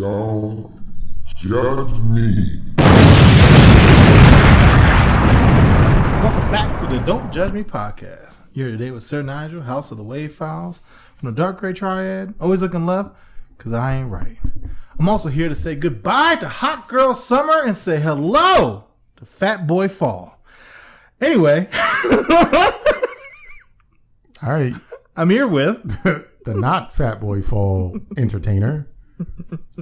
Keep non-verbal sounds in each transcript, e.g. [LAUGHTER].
Don't judge me. Welcome back to the Don't Judge Me podcast. You're here today with Sir Nigel, House of the Wave Files, from the Dark Gray Triad. Always looking left, because I ain't right. I'm also here to say goodbye to Hot Girl Summer and say hello to Fat Boy Fall. Anyway, [LAUGHS] All right. I'm here with. [LAUGHS] the not Fat Boy Fall entertainer,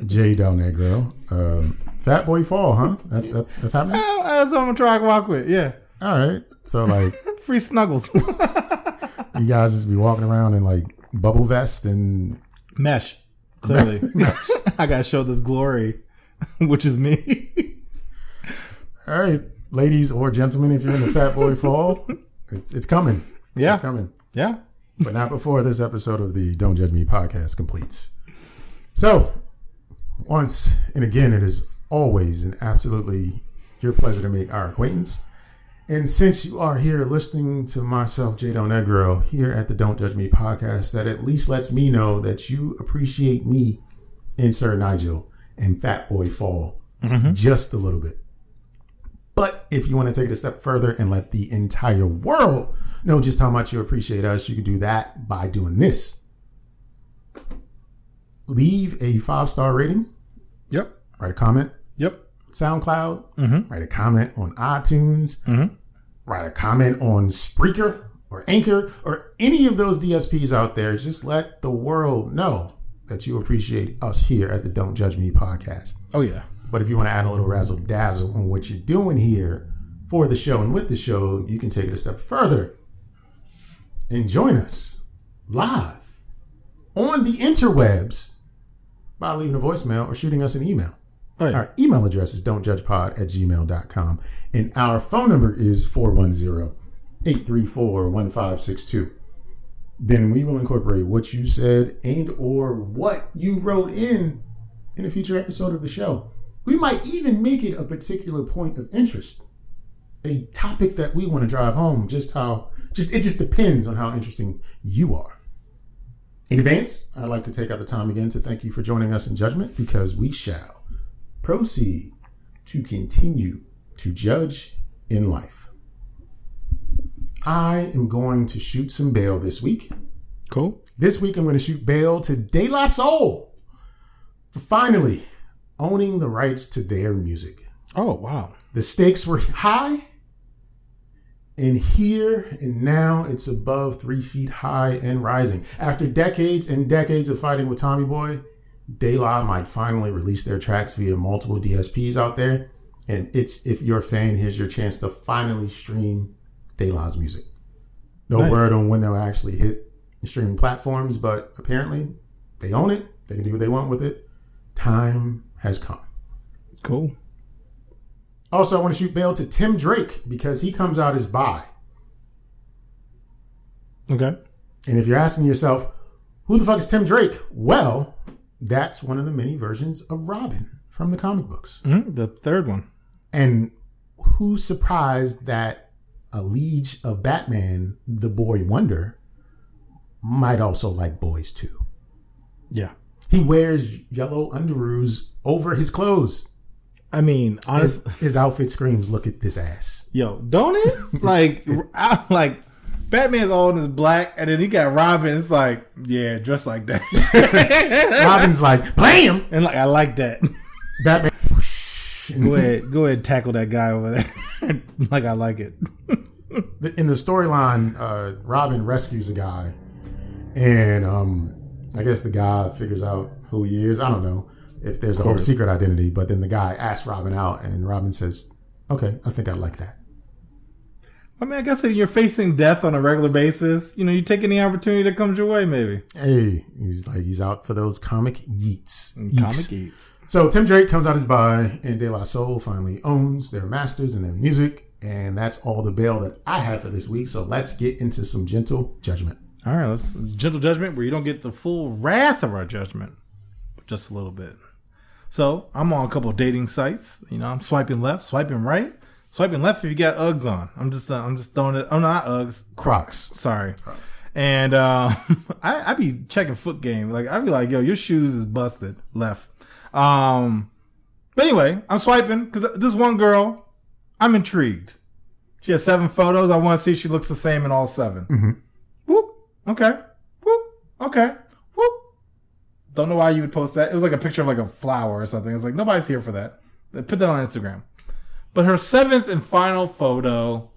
Jay Del Negro. Um, Fat Boy Fall, huh? That's that's, that's happening. That's what I'm gonna try to walk with. Yeah, All right. So like, [LAUGHS] free snuggles, [LAUGHS] you guys just be walking around in like bubble vest and mesh. Clearly, [LAUGHS] mesh. I gotta show this glory, which is me. all right, ladies or gentlemen, if you're in the Fat Boy Fall, it's it's coming. Yeah. It's coming. yeah, but not before this episode of the Don't Judge Me podcast completes. So, once and again, it is always and absolutely your pleasure to make our acquaintance. And since you are here listening to myself, Jay Del Negro, here at the Don't Judge Me podcast, that at least lets me know that you appreciate me and Sir Nigel and Fat Boy Fall mm-hmm. just a little bit. But if you want to take it a step further and let the entire world know just how much you appreciate us, you can do that by doing this. Leave a five star rating, yep, write a comment, yep. SoundCloud, Mm-hmm. write a comment on iTunes, Mhm. write a comment on Spreaker or Anchor or any of those DSPs out there. Just let the world know that you appreciate us here at the Don't Judge Me podcast. Oh yeah, But if you want to add a little razzle dazzle on what you're doing here for the show and with the show, you can take it a step further and join us live on the interwebs by leaving a voicemail or shooting us an email. oh yeah. Our email address is don'tjudgepod at gmail.com. And our phone number is 410 834 1562. Then we will incorporate what you said and or what you wrote in in a future episode of the show. We might even make it a particular point of interest, a topic that we want to drive home. Just how, just it just depends on how interesting you are. In advance, I'd like to take out the time again to thank you for joining us in judgment because we shall proceed to continue to judge in life. I am going to shoot some bail this week. Cool. This week, I'm going to shoot bail to De La Soul for finally owning the rights to their music. Oh wow. The stakes were high, and here and now it's above three feet high and rising. After decades and decades of fighting with Tommy Boy, De La might finally release their tracks via multiple DSPs out there. And it's if you're a fan, here's your chance to finally stream De La's music. No Nice. word on when they'll actually hit the streaming platforms, but apparently they own it. They can do what they want with it. Time has come. Cool. Also, I want to shoot bail to Tim Drake because he comes out as bi. Okay. And if you're asking yourself, who the fuck is Tim Drake? Well, that's one of the many versions of Robin from the comic books. Mhm, The third one. And who's surprised that a liege of Batman, the boy wonder, might also like boys too? Yeah. He wears yellow underoos over his clothes. I mean, His, honestly, his outfit screams, look at this ass. yo, don't it? [LAUGHS] like, I, like Batman's all in his black, and then he got Robin. It's like, yeah, dressed like that. [LAUGHS] Robin's like, blam! and like, I like that. Batman. whoosh, Go ahead, go ahead, tackle that guy over there. [LAUGHS] like, I like it. in the storyline, uh, Robin rescues a guy, and um, I guess the guy figures out who he is. I don't know if there's a whole secret identity, but then the guy asks Robin out, and Robin says, "Okay, I think I like that." I mean, I guess if you're facing death on a regular basis, you know, you take any opportunity that comes your way, maybe. Hey, he's like he's out for those comic yeets. Mm, Yeeks. Comic geeks. So Tim Drake comes out as bi, and De La Soul finally owns their masters and their music, and that's all the bail that I have for this week. So let's get into some gentle judgment. All right, let's gentle judgment where you don't get the full wrath of our judgment, but just a little bit. So I'm on a couple of dating sites. You know, I'm swiping left, swiping right, swiping left if you got Uggs on. I'm just uh, I'm just throwing it. Oh, no, not Uggs, Crocs. Sorry. And uh, [LAUGHS] I I be checking foot game. Like I be like, yo, your shoes is busted left. Um, but anyway, I'm swiping because this one girl, I'm intrigued. She has seven photos. I want to see if she looks the same in all 7 Mhm. Whoop. Okay. Whoop. Okay. Don't know why you would post that. It was like a picture of like a flower or something. It's like nobody's here for that. They Put that on Instagram. But her seventh and final photo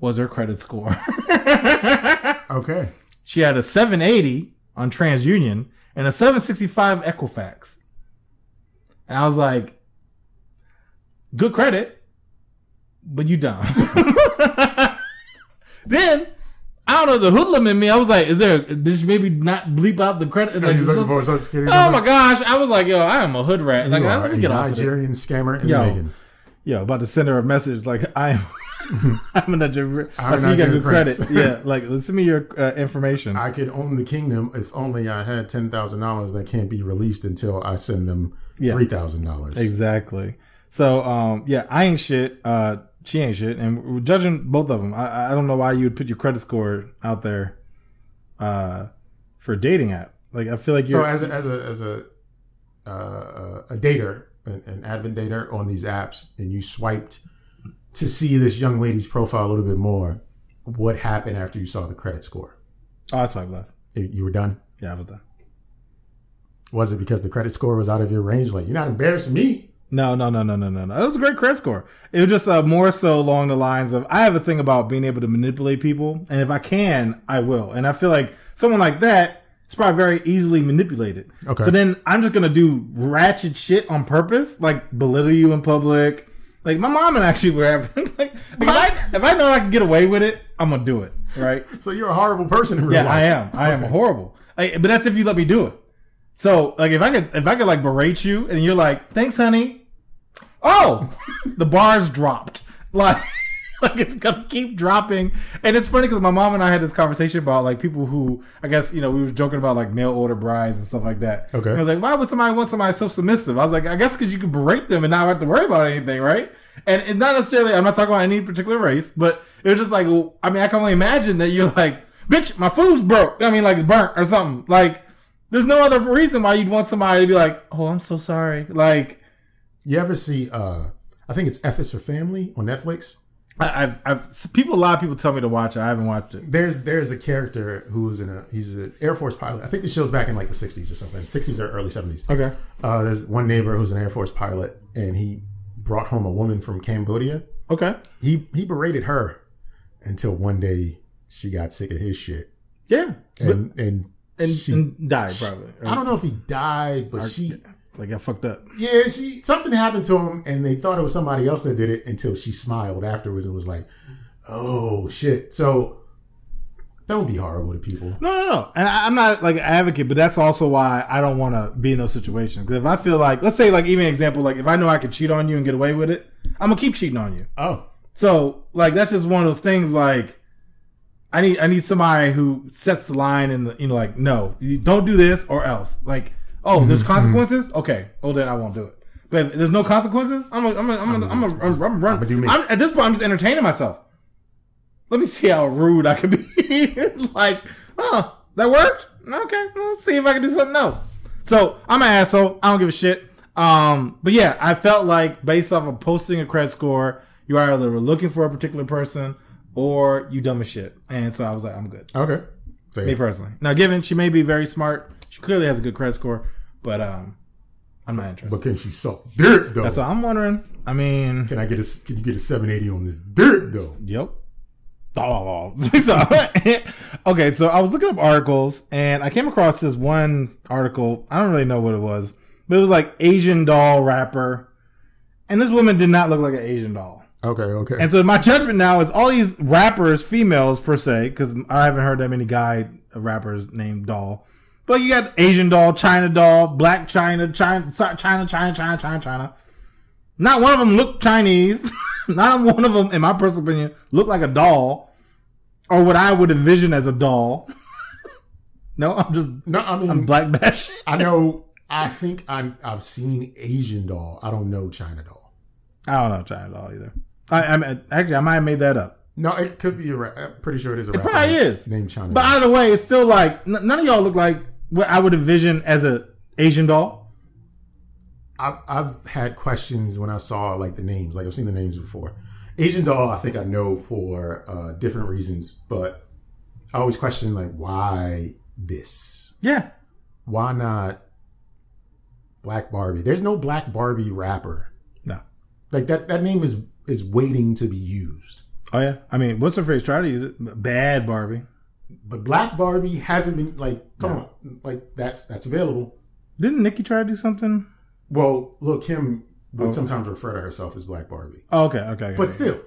was her credit score. [LAUGHS] Okay. she had a 780 on TransUnion and a 765 Equifax. And I was like, good credit, but you dumb. [LAUGHS] then I don't know the hoodlum in me. I was like, is there? Did you maybe not bleep out the credit? Like, you looking so- for social security oh number? my gosh! I was like, yo, I am a hood rat. Like, you I are let me a get off of it. Nigerian scammer in Yo. the making. Yo, about to send her a message like [LAUGHS] I am. I'm a Nigerian. I'm I a see you got Nigerian good credit. yeah, [LAUGHS] like send me your uh, information. I could own the kingdom if only I had ten thousand dollars that can't be released until I send them Yeah. three thousand dollars. Exactly. So, um, yeah, I ain't shit. Uh, she ain't shit, and we're judging both of them. I, I don't know why you would put your credit score out there, uh, for a dating app. Like, I feel like you're. so as a as a as a uh, a dater, an, an advent dater on these apps, and you swiped to see this young lady's profile a little bit more. What happened after you saw the credit score? oh, that's five left. You were done. Yeah, I was done. Was it because the credit score was out of your range? Like you're not embarrassing me. No, no, no, no, no, no, no. It was a great credit score. It was just uh, more so along the lines of I have a thing about being able to manipulate people, and if I can, I will. And I feel like someone like that is probably very easily manipulated. Okay. So then I'm just gonna do ratchet shit on purpose, like belittle you in public. Like my mom and actually were having [LAUGHS] like, if, I, if I know I can get away with it, I'm gonna do it. Right. [LAUGHS] So you're a horrible person in real Yeah, life. I am. I am horrible. Like, but that's if you let me do it. So, like, if I could, if I could like berate you, and you're like, "Thanks, honey." Oh, [LAUGHS] the bar's dropped. [LAUGHS] Like, like it's gonna keep dropping. And it's funny because my mom and I had this conversation about like people who, I guess, you know, we were joking about like mail order brides and stuff like that. Okay. And I was like, why would somebody want somebody so submissive? I was like, I guess because you could berate them and not have to worry about anything, right? And it's not necessarily, I'm not talking about any particular race, but it was just like, I mean, I can only imagine that you're like, bitch, my food's broke. I mean, like it's burnt or something. Like, there's no other reason why you'd want somebody to be like, oh, I'm so sorry. Like, You ever see? uh I think it's F is for Family on Netflix. I, I've, I've, people, a lot of people tell me to watch it. I haven't watched it. There's there's a character who's in a he's an Air Force pilot. I think the show's back in like the 60s or something, 60s or early 70s. Okay. Uh, there's one neighbor who's an Air Force pilot, and he brought home a woman from Cambodia. Okay. He he berated her until one day she got sick of his shit, Yeah. and and and, she, and died probably. I don't know if he died, but she Like, I fucked up. yeah she something happened to him, and they thought it was somebody else that did it until she smiled afterwards and was like, oh shit. So that would be horrible to people. No, no, no. And I, I'm not like an advocate, but that's also why I don't want to be in those situations. Because if I feel like, let's say, like even example, like if I know I can cheat on you and get away with it, I'm gonna keep cheating on you. Oh, So like that's just one of those things. Like I need I need somebody who sets the line and the, you know like no, you don't do this or else. Like oh, there's consequences. Okay, oh then I won't do it. But if there's no consequences, I'm a, I'm a, I'm a, I'm a, I'm, just- I'm, I'm, run. I'ma do me. I'm at this point I'm just entertaining myself. Let me see how rude I can be. [LAUGHS] like oh that worked. Okay, well, let's see if I can do something else. So I'm an asshole. I don't give a shit. Um, but yeah, I felt like based off of posting a credit score, you either were looking for a particular person or you dumb as shit. And so I was like, I'm good. okay. So, Me personally. Now, given she may be very smart, she clearly has a good credit score, but um, I'm not interested. but can she suck dirt though? That's what I'm wondering. I mean, Can I get a can you get a 780 on this dirt though? Yep. [LAUGHS] so, [LAUGHS] okay, so I was looking up articles and I came across this one article. I don't really know what it was, but it was like Asian doll rapper. And this woman did not look like an Asian doll. Okay, okay. And so my judgment now is all these rappers, females per se, because I haven't heard that many guy uh, rappers named doll. But you got Asian doll, China doll, Black China, China, China, China, China, China, China. Not one of them looked Chinese. [LAUGHS] Not one of them, in my personal opinion, looked like a doll, or what I would envision as a doll. [LAUGHS] no, I'm just no, I mean, I'm black bashing. I know. [LAUGHS] I think I'm. I've seen Asian doll. I don't know China doll. I don't know China doll either. I, I actually I might have made that up. No, it could be I'm pretty sure it is a. It probably is. named China. But either way, it's still like n- none of y'all look like what I would envision as a Asian doll. I've, I've had questions when I saw like the names. Like I've seen the names before. Asian doll, I think I know for uh, different reasons, but I always question like why this? Yeah. Why not Black Barbie? There's no Black Barbie rapper. No. Like that that name is is waiting to be used. Oh yeah. I mean, what's the phrase? Try to use it. Bad Barbie. But Black Barbie hasn't been like come on, like that's that's available. Didn't Nikki try to do something? Well, look, Kim would Oh. sometimes refer to herself as Black Barbie, Oh, okay. Okay. okay. but still,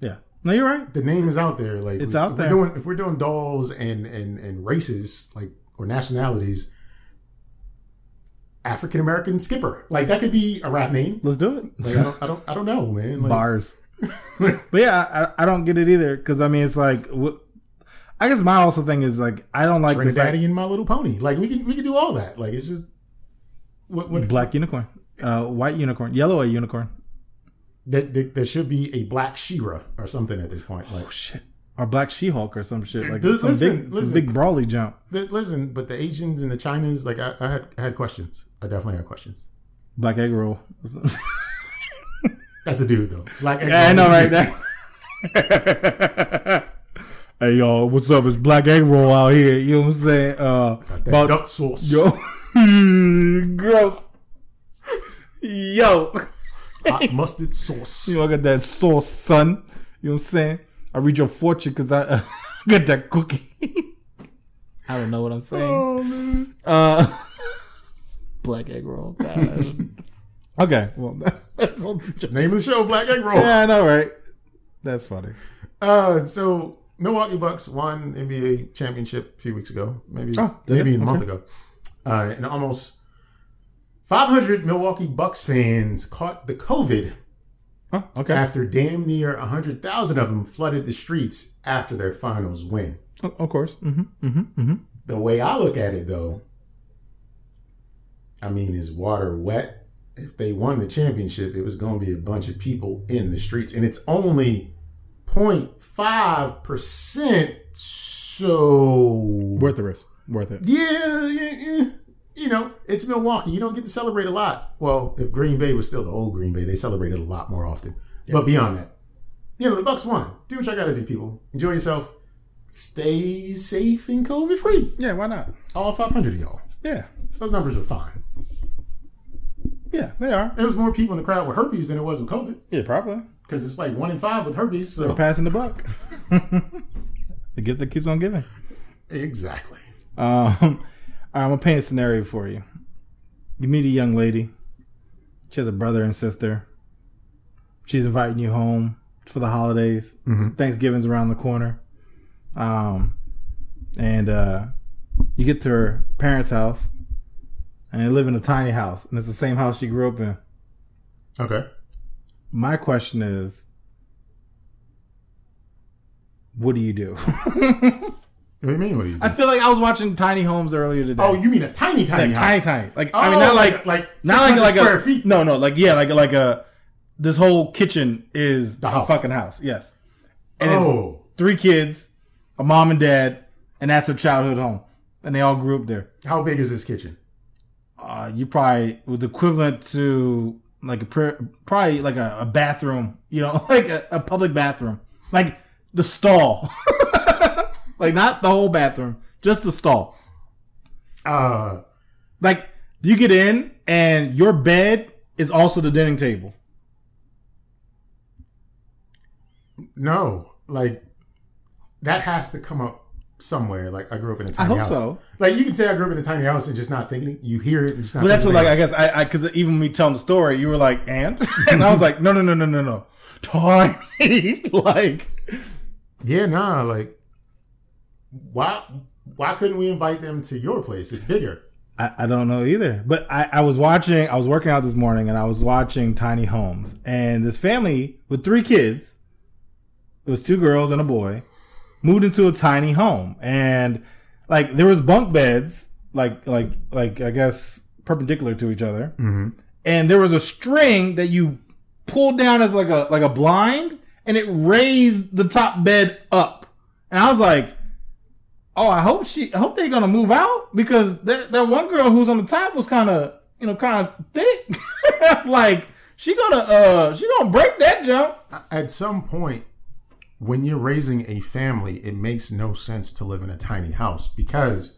yeah. No, you're right. the name is out there. Like It's we- out there. We're doing if we're doing dolls and and and races like or nationalities, African American skipper like that could be a rap name. Let's do it. Like I don't I don't I don't know, man. Like, Bars. [LAUGHS] but yeah, I, I don't get it either because I mean, it's like, wh- I guess my also thing is like, I don't like the fact, Trinidadian My Little Pony. Like we can we can do all that. Like it's just what what black unicorn, uh, white unicorn, yellow unicorn. there, there, there should be a black She-Ra or something at this point. Like Oh shit, or black She-Hulk or some shit like Th- some big, listen. some big brawly jump. th- listen, but the Asians and the Chinas, like I, I had I had questions. I definitely had questions. Black egg roll. That's a dude though. Black egg [LAUGHS] yeah, I know, right? That. [LAUGHS] hey y'all, what's up? It's black egg roll out here. You know what I'm saying? Uh, That about duck sauce. yo, [LAUGHS] gross. Yo. hot mustard sauce. You I got that sauce, son. You know what I'm saying? I read your fortune because I uh, [LAUGHS] got that cookie. [LAUGHS] I don't know what I'm saying. Oh man. Uh, [LAUGHS] black egg roll. Okay, well, name of the show, Black Egg Roll. yeah, I know, right? That's funny. Uh, so Milwaukee Bucks won NBA championship a few weeks ago, maybe Oh, maybe it? a month Okay. ago, uh, and almost 500 Milwaukee Bucks fans caught the COVID Oh, okay. after damn near 100,000 of them flooded the streets after their finals win. O- of course. Mm-hmm. Mm-hmm. Mm-hmm. The way I look at it, though, I mean, is water wet? If they won the championship, it was going to be a bunch of people in the streets, and it's only 0.5 percent. So Worth the risk. Worth it. yeah, yeah, yeah. You know, it's Milwaukee. You don't get to celebrate a lot. Well, if Green Bay was still the old Green Bay, they celebrated a lot more often. But beyond that, you know, the Bucks won. Do what y'all got to do, people. Enjoy yourself. Stay safe and COVID free. Yeah, why not? All 500 of y'all. Yeah. Those numbers are fine. Yeah, they are. There was more people in the crowd with herpes than it was with COVID Yeah, probably. because it's like one in five with herpes. They're So passing the buck. [LAUGHS] the gift that keeps on giving. exactly. Um, I'm gonna paint a scenario for you. You meet a young lady. She has a brother and sister. She's inviting you home for the holidays. Mhm. Thanksgiving's around the corner. Um, and uh, you get to her parents' house, and they live in a tiny house, and it's the same house she grew up in. Okay. My question is, what do you do? [LAUGHS] What do you mean? What do you do? I feel like I was watching Tiny Homes earlier today. oh, you mean a tiny, tiny like, house? tiny, tiny. Like Oh, I mean, not like like not like like square a feet. no, no, like yeah, like like a this whole kitchen is The a house. fucking house. Yes, and it's Oh, three kids, a mom and dad, and that's her childhood home, and they all grew up there. how big is this kitchen? Uh, you probably with equivalent to like a probably like a, a bathroom, you know, [LAUGHS] like a, a public bathroom, like the stall, [LAUGHS] like not the whole bathroom, just the stall. Uh, Like you get in and your bed is also the dining table. no, like that has to come up somewhere. Like I grew up in a tiny house. I hope house. so. Like you can say I grew up in a tiny house and just not thinking. You hear it and just not. But that's what, like. I guess I, I, because even me telling the story, you were like, and, [LAUGHS] and I was like, no, no, no, no, no, no, [LAUGHS] tiny, [LAUGHS] like, yeah, nah. Like why? Why couldn't we invite them to your place? It's bigger. I, I don't know either. But I, I was watching, I was working out this morning, and I was watching Tiny Homes, and this family with three kids, it was two girls and a boy, moved into a tiny home, and like there was bunk beds, like like like I guess perpendicular to each other, Mm-hmm. and there was a string that you pulled down as like a like a blind and it raised the top bed up and i was like oh i hope she i hope they're gonna move out because that, that one girl who's on the top was kind of you know, kind of thick. [LAUGHS] like she gonna uh she gonna break that jump. At some point, when you're raising a family, it makes no sense to live in a tiny house because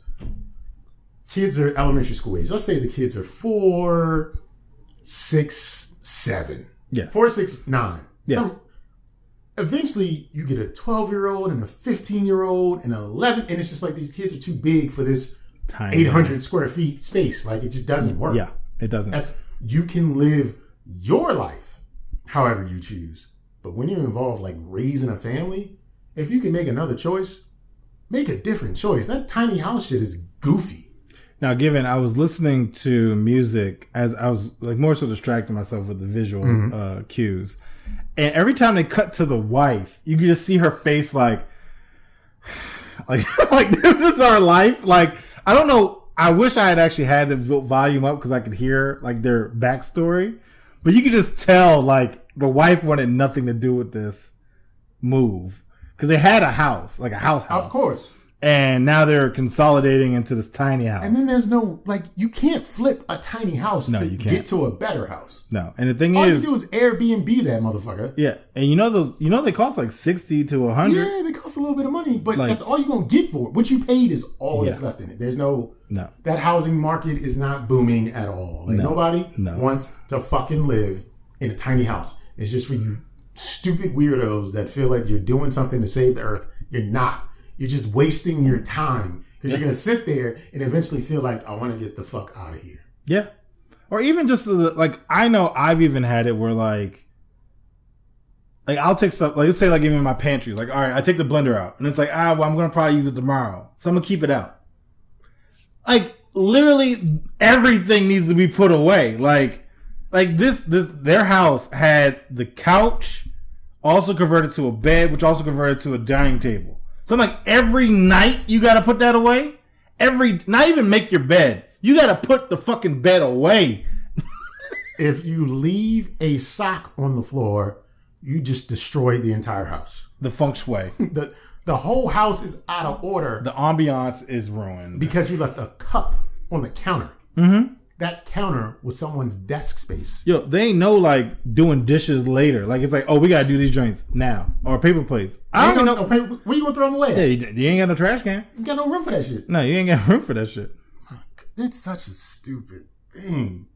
kids are elementary school age. Let's say the kids are four, six, seven. Yeah. Four, six, nine. Yeah. Some- eventually, you get a 12 year old and a 15 year old and an 11, and it's just like these kids are too big for this Tiny. 800 square feet space. Like it just doesn't work. Yeah, it doesn't. That's you can live your life however you choose. But when you're involved like raising a family, if you can make another choice, make a different choice. That tiny house shit is goofy. Now, given I was listening to music as I was like more so distracting myself with the visual uh, cues, and every time they cut to the wife, you could just see her face like, [SIGHS] like, [LAUGHS] like this is our life. Like I don't know. I wish I had actually had the volume up because I could hear like their backstory, but you could just tell like the wife wanted nothing to do with this move because they had a house, like a house house, Of course. And now they're consolidating into this tiny house. And then there's no like you can't flip a tiny house No, to you can't. get to a better house. No, and the thing All is, you do is Airbnb that motherfucker. yeah, and you know those, you know they cost like sixty to a hundred. Yeah, they cost a little bit of money, but Like- that's all you're gonna get for it. What you paid is all that's left in it. There's no No, that housing market is not booming at all. Like nobody no. wants to fucking live in a tiny house. It's just for you stupid weirdos that feel like you're doing something to save the earth. You're not. You're just wasting your time because you're gonna sit there and eventually feel like I want to get the fuck out of here. yeah, or even just the, like I know I've even had it where like, like I'll take stuff like let's say like even in my pantry, like all right, I take the blender out, and it's like ah, well I'm gonna probably use it tomorrow, so I'm gonna keep it out. Like literally everything needs to be put away. Like, like this this their house had the couch also converted to a bed, which also converted to a dining table. So I'm like, every night you got to put that away. Every, not even make your bed. You got to put the fucking bed away. [LAUGHS] If you leave a sock on the floor, you just destroy the entire house. The feng shui, [LAUGHS] the The whole house is out of order the ambiance is ruined. because you left a cup on the counter. Mm-hmm. That counter was someone's desk space. Yo, they ain't no like doing dishes later. Like it's like, oh, we gotta do these joints now or paper plates. I don't even know. no paper- where you gonna throw them away? Yeah, you, you ain't got no trash can. You got no room for that shit. No, you ain't got [LAUGHS] room for that shit. It's such a stupid thing.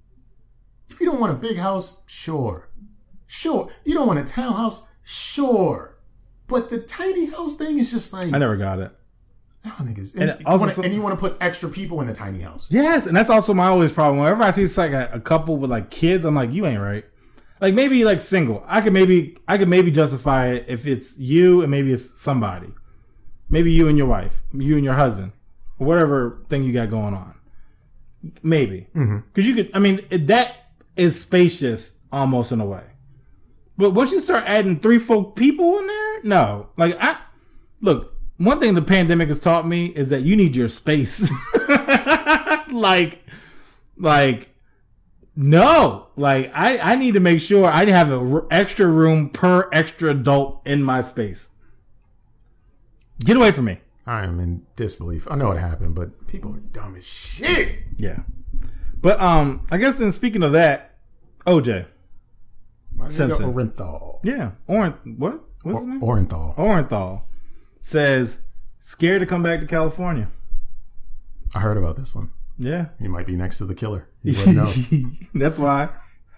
If you don't want a big house, sure. Sure. You don't want a townhouse, sure. But the tiny house thing is just like I never got it. I don't think it's And and, you wanna- and you want to put extra people in the tiny house. Yes, and that's also my always problem. Whenever I see it's like a, a couple with like kids, I'm like, you ain't right. Like maybe like single. I could maybe I could maybe justify it if it's you and maybe it's somebody. Maybe you and your wife, you and your husband, whatever thing you got going on. Maybe mm-hmm. because you could. I mean, it, that is spacious almost in a way. But once you start adding three, four people in there, no. Like I look. One thing the pandemic has taught me is that you need your space. [LAUGHS] like, like, no. Like I, I need to make sure I have an r- extra room per extra adult in my space. Get away from me. I am in disbelief. I know what happened, but people are dumb as shit. Yeah. But um, I guess then speaking of that, OJ. My Simpson. Orenthal. Yeah. Oren what? What's his name? Orenthal. Orenthal says scared to come back to California. I heard about this one. Yeah. He might be next to the killer. [LAUGHS] You wouldn't know. That's why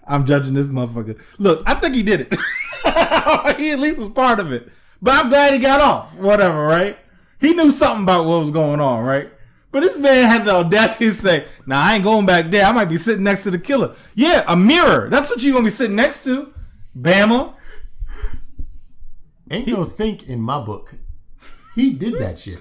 I'm judging this motherfucker. Look, I think he did it. [LAUGHS] he at least was part of it. But I'm glad he got off. Whatever, right? He knew something about what was going on, right? But this man had the audacity to say, nah, I ain't going back there. I might be sitting next to the killer. Yeah, a mirror. That's what you're going to be sitting next to. Bama. Ain't no think in my book. He did that shit.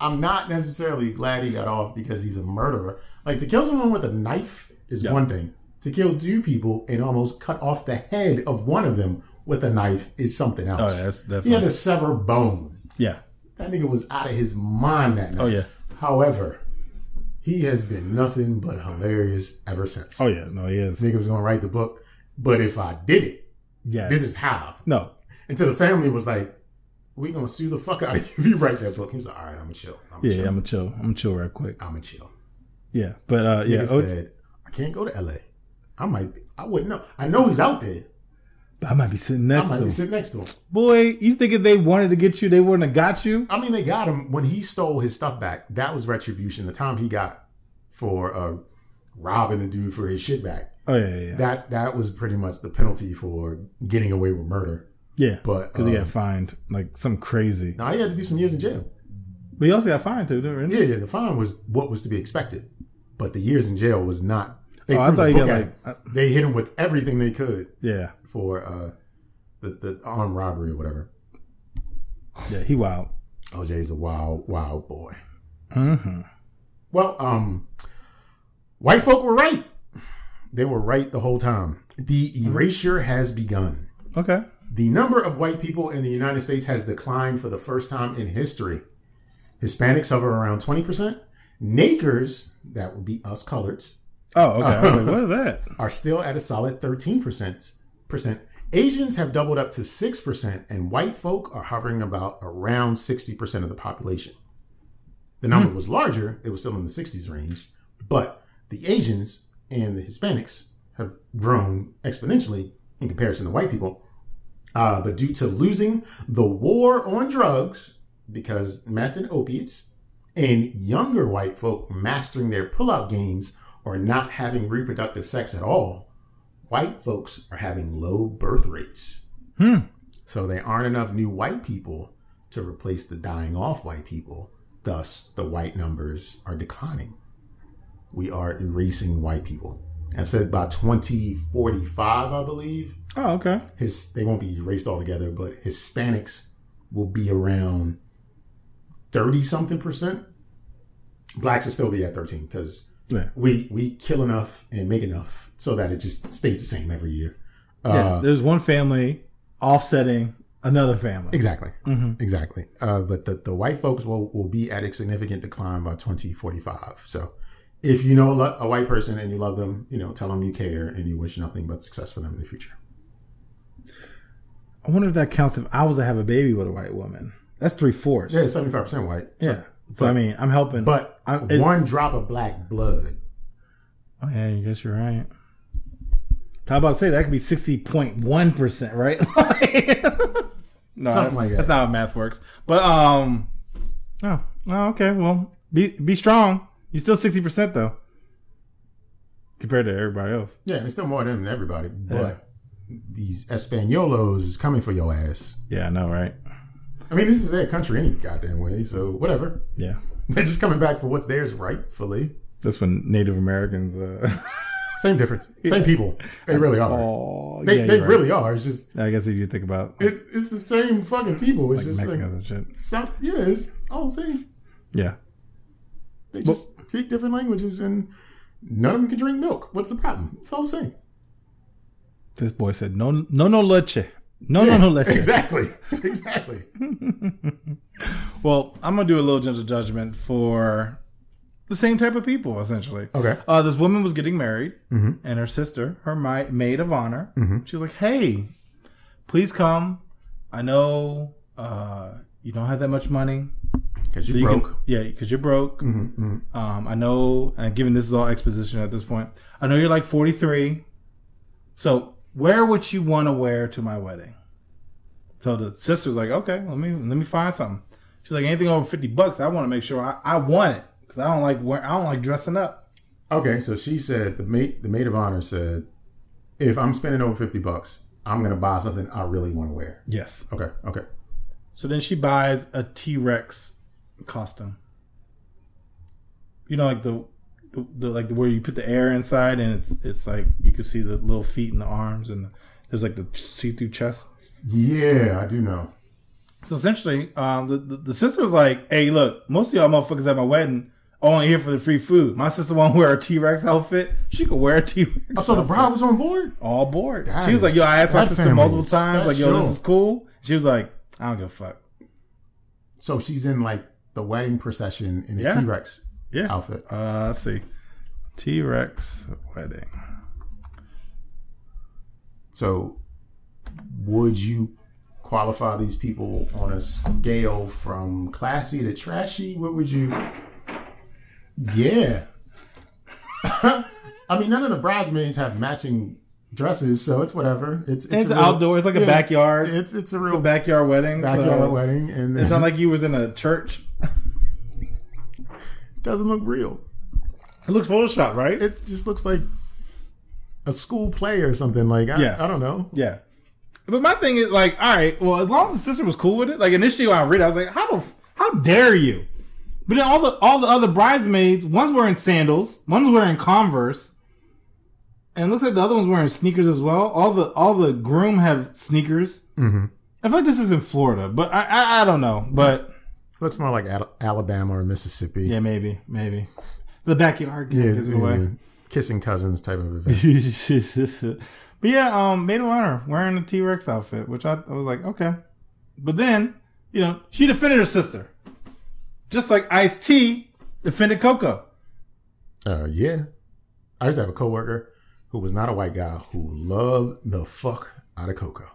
I'm not necessarily glad he got off because he's a murderer. Like to kill someone with a knife is one thing. To kill two people and almost cut off the head of one of them with a knife is something oh, else. Oh, yeah, that's definitely. he had to sever bone. Yeah. That nigga was out of his mind that oh, night. Oh, yeah. However, he has been nothing but hilarious ever since. Oh, yeah. No, he is. Nigga was gonna write the book, but if I did it, Yeah. this is how. No. And so the family was like, we gonna sue the fuck out of [LAUGHS] you if you write that book. He was like, all right, I'm gonna chill. I'm Yeah, chill. I'm to chill. I'm to chill right quick. I'm gonna chill. Yeah. But, uh, yeah. Nigga O- said, I can't go to LA. I might. Be, I wouldn't know. I know he's out there. But I might be sitting next. I might to be sitting next to him. Boy, you think if they wanted to get you, they wouldn't have got you? I mean, they got him when he stole his stuff back. That was retribution. The time he got for uh, robbing the dude for his shit back. Oh yeah, yeah, yeah. That that was pretty much the penalty for getting away with murder. Yeah. But Because he um, got fined like some crazy. now he had to do some years in jail. But he also got fined too, didn't he? Yeah, yeah. The fine was what was to be expected, but the years in jail was not. They Oh, I thought he got like. him. uh, They hit him with everything they could yeah, for uh, the the armed robbery or whatever. yeah, he wild. OJ's a wild, wild boy. Mm-hmm. Well, um, white folk were right. They were right the whole time. The erasure has begun. Okay. The number of white people in the United States has declined for the first time in history. Hispanics hover around 20%. Nakers, that would be us coloreds, Oh, okay. Was like, what is that? [LAUGHS] are still at a solid 13%. Percent. Asians have doubled up to 6%, and white folk are hovering about around 60% of the population. The number hmm. was larger, it was still in the 60s range, but the Asians and the Hispanics have grown exponentially in comparison to white people. Uh, but due to losing the war on drugs, because meth and opiates, and younger white folk mastering their pullout games or not having reproductive sex at all, white folks are having low birth rates. Hmm. So there aren't enough new white people to replace the dying off white people. Thus, the white numbers are declining. We are erasing white people. And I said by 2045, I believe, Oh, okay. his they won't be erased altogether, but Hispanics will be around 30 something percent. Blacks will still be at 13 because Yeah. we we kill enough and make enough so that it just stays the same every year. Yeah. Uh, There's one family offsetting another family. exactly, Mhm. exactly. Uh, but the, the white folks will, will be at a significant decline by 2045. So if you know a, white person and you love them, you know, tell them you care and you wish nothing but success for them in the future. I wonder if that counts if I was to have a baby with a white woman. That's three fourths. Yeah, 75% white. So- Yeah. So I mean, I'm helping. But I'm- one drop of black blood. oh yeah, I guess you're right. How about to say that could be sixty point one percent, right? [LAUGHS] no, Something like that. That's not how math works. But um, oh, oh okay. Well, be be strong. You're still sixty percent though, compared to everybody else. Yeah, it's still more than everybody. But these Espanolos is coming for your ass. Yeah, I know, right? I mean, this is their country any goddamn way, so whatever. Yeah, [LAUGHS] They're just coming back for what's theirs rightfully. that's when Native Americans. Uh, [LAUGHS] Same difference. Same people. They really are. oh, they yeah, they right. really are. It's just, I guess if you think about like, it, it's the same fucking people. It's just Mexicans like, some, yeah, it's all the same. Yeah. They just speak different languages and none of them can drink milk. What's the problem? It's all the same. This boy said, "No, no, no leche, no, no, no leche." Exactly. [LAUGHS] Exactly. [LAUGHS] Well, I'm gonna do a little gentle judgment for the same type of people, essentially. Okay. Uh, this woman was getting married, Mhm. and her sister, her mi- maid of honor, Mhm. she was like, "Hey, please come. I know uh, you don't have that much money. Because so you can- broke. yeah, because you're broke. Mhm, mhm. Um, I know, and given this is all exposition at this point, I know you're like 43. So wear what you want to wear to my wedding. So the sister's like, okay, let me let me find something. She's like, anything over 50 bucks, I want to make sure I, I want it because I don't like wear, I don't like dressing up. Okay, so she said the maid the maid of honor said, if I'm spending over fifty bucks, I'm gonna buy something I really want to wear. Yes. Okay, okay. So then she buys a T Rex costume. You know, like the, the, the like where you put the air inside, and it's it's like you can see the little feet and the arms, and there's like the see through chest. Yeah, I do know. So essentially, um, the, the the sister was like, "Hey, look, most of y'all motherfuckers at my wedding only here for the free food. My sister won't wear a T Rex outfit. She could wear a T Rex. Oh, so the bride was on board. all board. That she was like, "Yo, I asked my sister multiple is times, like, yo, this is cool." She was like, "I don't give a fuck." So she's in like the wedding procession in a Yeah. Rex Yeah. outfit. Uh, let's see. T Rex wedding. So would you qualify these people on a scale from classy to trashy? What would you? Yeah. [LAUGHS] I mean, none of the bridesmaids have matching dresses, so it's whatever. It's it's, It's real- outdoors, it's like a yeah, backyard. It's it's a It's a real backyard wedding. backyard so wedding, and It's not like you was in a church. Doesn't look real. It looks Photoshop, right? It just looks like a school play or something. Like I, Yeah. I don't know. Yeah. But my thing is like, all right, well, as long as the sister was cool with it, like initially when I read it, I was like, how the how dare you? But then all the all the other bridesmaids, one's wearing sandals, one's wearing Converse, and it looks like the other one's wearing sneakers as well. All the all the groom have sneakers. Mm-hmm. I feel like this is in Florida, but I I, I don't know. But Looks more like Al- Alabama or Mississippi. yeah, maybe maybe the backyard yeah, gives it away. yeah. kissing cousins type of event. [LAUGHS] but yeah, um, Maid of Honor wearing a T Rex outfit, which I, I was like, okay. But then, you know, she defended her sister, just like Ice T defended Coco. Uh, yeah. I used to have a coworker who was not a white guy who loved the fuck out of Coco.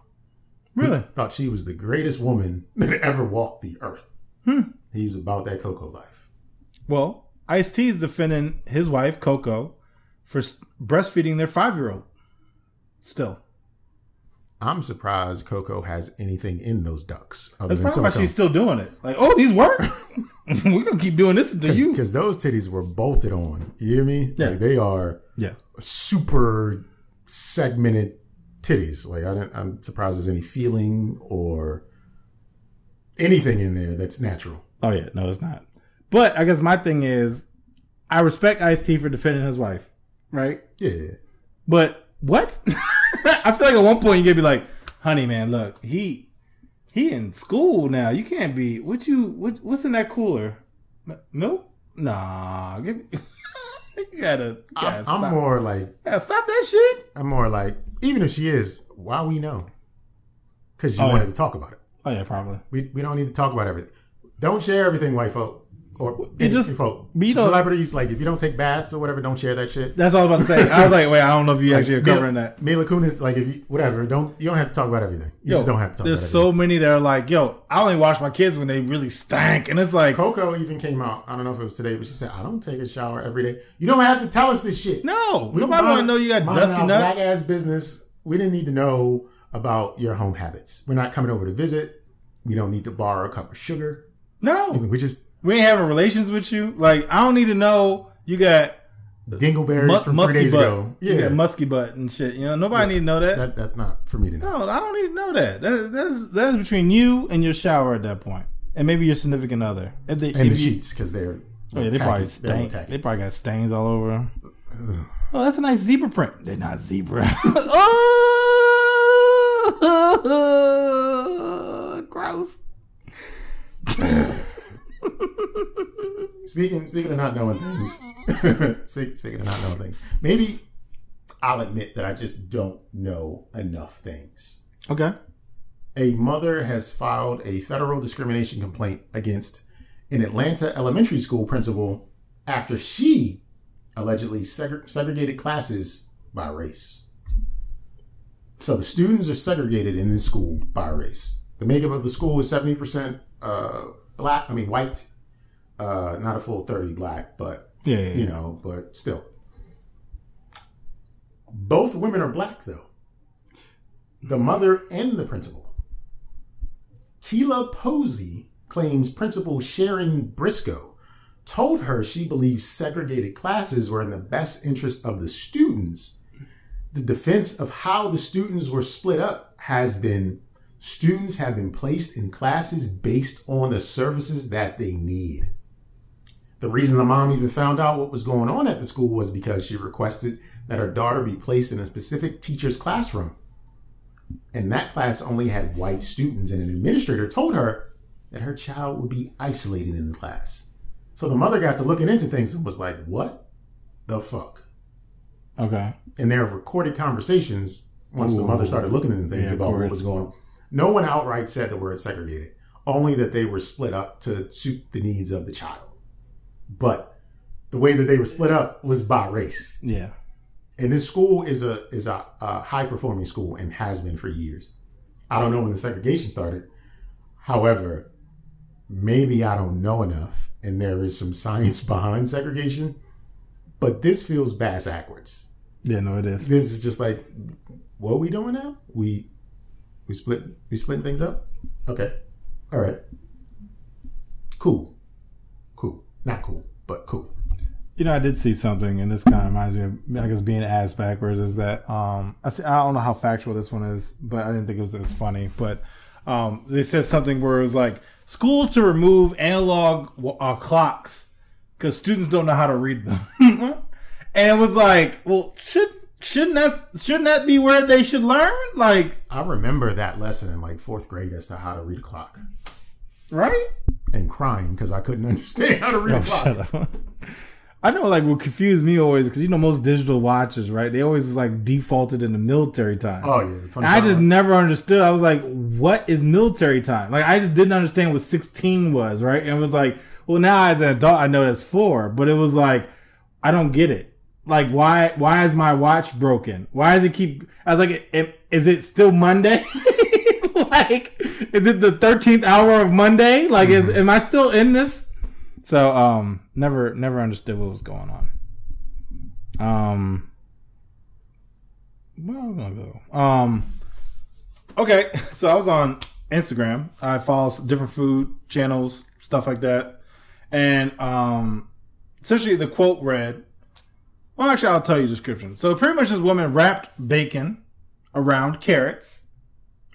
Really? Thought she was the greatest woman [LAUGHS] that ever walked the earth. Hmm. He was about that Coco life. Well, Ice T is defending his wife Coco for breastfeeding their five year old. Still, I'm surprised Coco has anything in those ducks other that's probably why she's still doing it. Like, oh, these work. [LAUGHS] [LAUGHS] We're gonna keep doing this until you. Because those titties were bolted on. You hear me? Yeah. Like they are Yeah. super segmented titties. Like I don't, I'm surprised there's any feeling or anything in there that's natural. Oh yeah, no, it's not. But I guess my thing is, I respect Ice T for defending his wife, right? Yeah. But what? [LAUGHS] I feel like at one point you gotta be like, "Honey, man, look, he he in school now. You can't be. What you what, what's in that cooler? M- milk? Nah, give me, [LAUGHS] you gotta, you gotta I'm. I'm more like stop that shit. I'm more like even if she is, why we know? Because you Oh, wanted yeah. to talk about it. Oh yeah, probably. We we don't need to talk about everything. Don't share everything, white folk or any just- folk. you don't- Celebrities like if you don't take baths or whatever, don't share that shit. That's all I was about to say. I was like, wait, I don't know if you actually are Mila- covering that. Mila Kunis, like if you whatever, don't you don't have to talk about everything. You Yo, just don't have to talk There's so many that are like, yo, I only wash my kids when they really stank, and it's like, Coco even came out. I don't know if it was today, but she said, "I don't take a shower every day. You don't have to tell us this shit. no, We nobody to know you got dusty nuts. Black ass business. We didn't need to know about your home habits. We're not coming over to visit. We don't need to borrow a cup of sugar. No, We just we ain't having relations with you. Like, I don't need to know you got dingleberries mu- from musky three days butt. ago. You Yeah, got musky butt and shit. You know, nobody need to know that. that, that's not for me to know. No, I don't need to know that. that that's that's between you and your shower at that point, and maybe your significant other. If they, And if the you- sheets because they're Oh yeah, they probably tacky. They're stain. They probably got stains all over. Oh, that's a nice zebra print. They're not zebra. [LAUGHS] [LAUGHS] oh, [LAUGHS] gross. Speaking speaking of not knowing things, [LAUGHS] speak, speaking of not knowing things, maybe I'll admit that I just don't know enough things. Okay. A mother has filed a federal discrimination complaint against an Atlanta elementary school principal after she allegedly segre- segregated classes by race. So the students are segregated in this school by race. The makeup of the school is 70% uh, black, I mean white, uh, not a full 30 black, but Yeah. yeah, you know, but still. Both women are black, though. The mother and the principal. Kila Posey claims Principal Sharyn Briscoe told her she believes segregated classes were in the best interest of the students. The defense of how the students were split up has been students have been placed in classes based on the services that they need. The reason the mom even found out what was going on at the school was because she requested that her daughter be placed in a specific teacher's classroom. And that class only had white students, and an administrator told her that her child would be isolated in the class. So the mother got to looking into things and was like, What the fuck? Okay. And there are recorded conversations once the mother started looking into things Yeah, about what was going on. No one outright said the word segregated, only that they were split up to suit the needs of the child. But the way that they were split up was by race. Yeah. And this school is a is a, a high performing school and has been for years. I don't know when the segregation started. However, maybe I don't know enough, and there is some [LAUGHS] science behind segregation. But this feels bass backwards. Yeah, no, it is. This is just like, what are we doing now? We we split we splitting things up. Okay, all right, cool, cool, not cool, but cool. You know, I did see something, and this kind of reminds me of, I guess, being ass backwards. Is that um, I, see, I don't know how factual this one is, but I didn't think it was as funny. But um, they said something where it was like schools to remove analog uh, clocks because students don't know how to read them, [LAUGHS] and it was like, well, should shouldn't that shouldn't that be where they should learn? Like, I remember that lesson in like fourth grade as to how to read a clock, right? and crying because I couldn't [LAUGHS] understand how to read a clock. Oh, Shut up. I know, like, what confused me always because you know most digital watches, right? They always was like defaulted in the military time. Oh yeah, And I just never understood. I was like, what is military time? Like, I just didn't understand what 16 was, right? And it was like, well, now as an adult, I know that's four, but it was like, I don't get it. Like, why, why is my watch broken? Why does it keep, I was like, "Am- is it still Monday? [LAUGHS] like, is it the 13th hour of Monday? Like, is, am I still in this? So, um, never, never understood what was going on. Um, where am gonna go? Um, okay, so I was on Instagram. I follow different food channels, stuff like that, and um, essentially the quote read. Well, actually, I'll tell you the description. So pretty much, this woman wrapped bacon around carrots,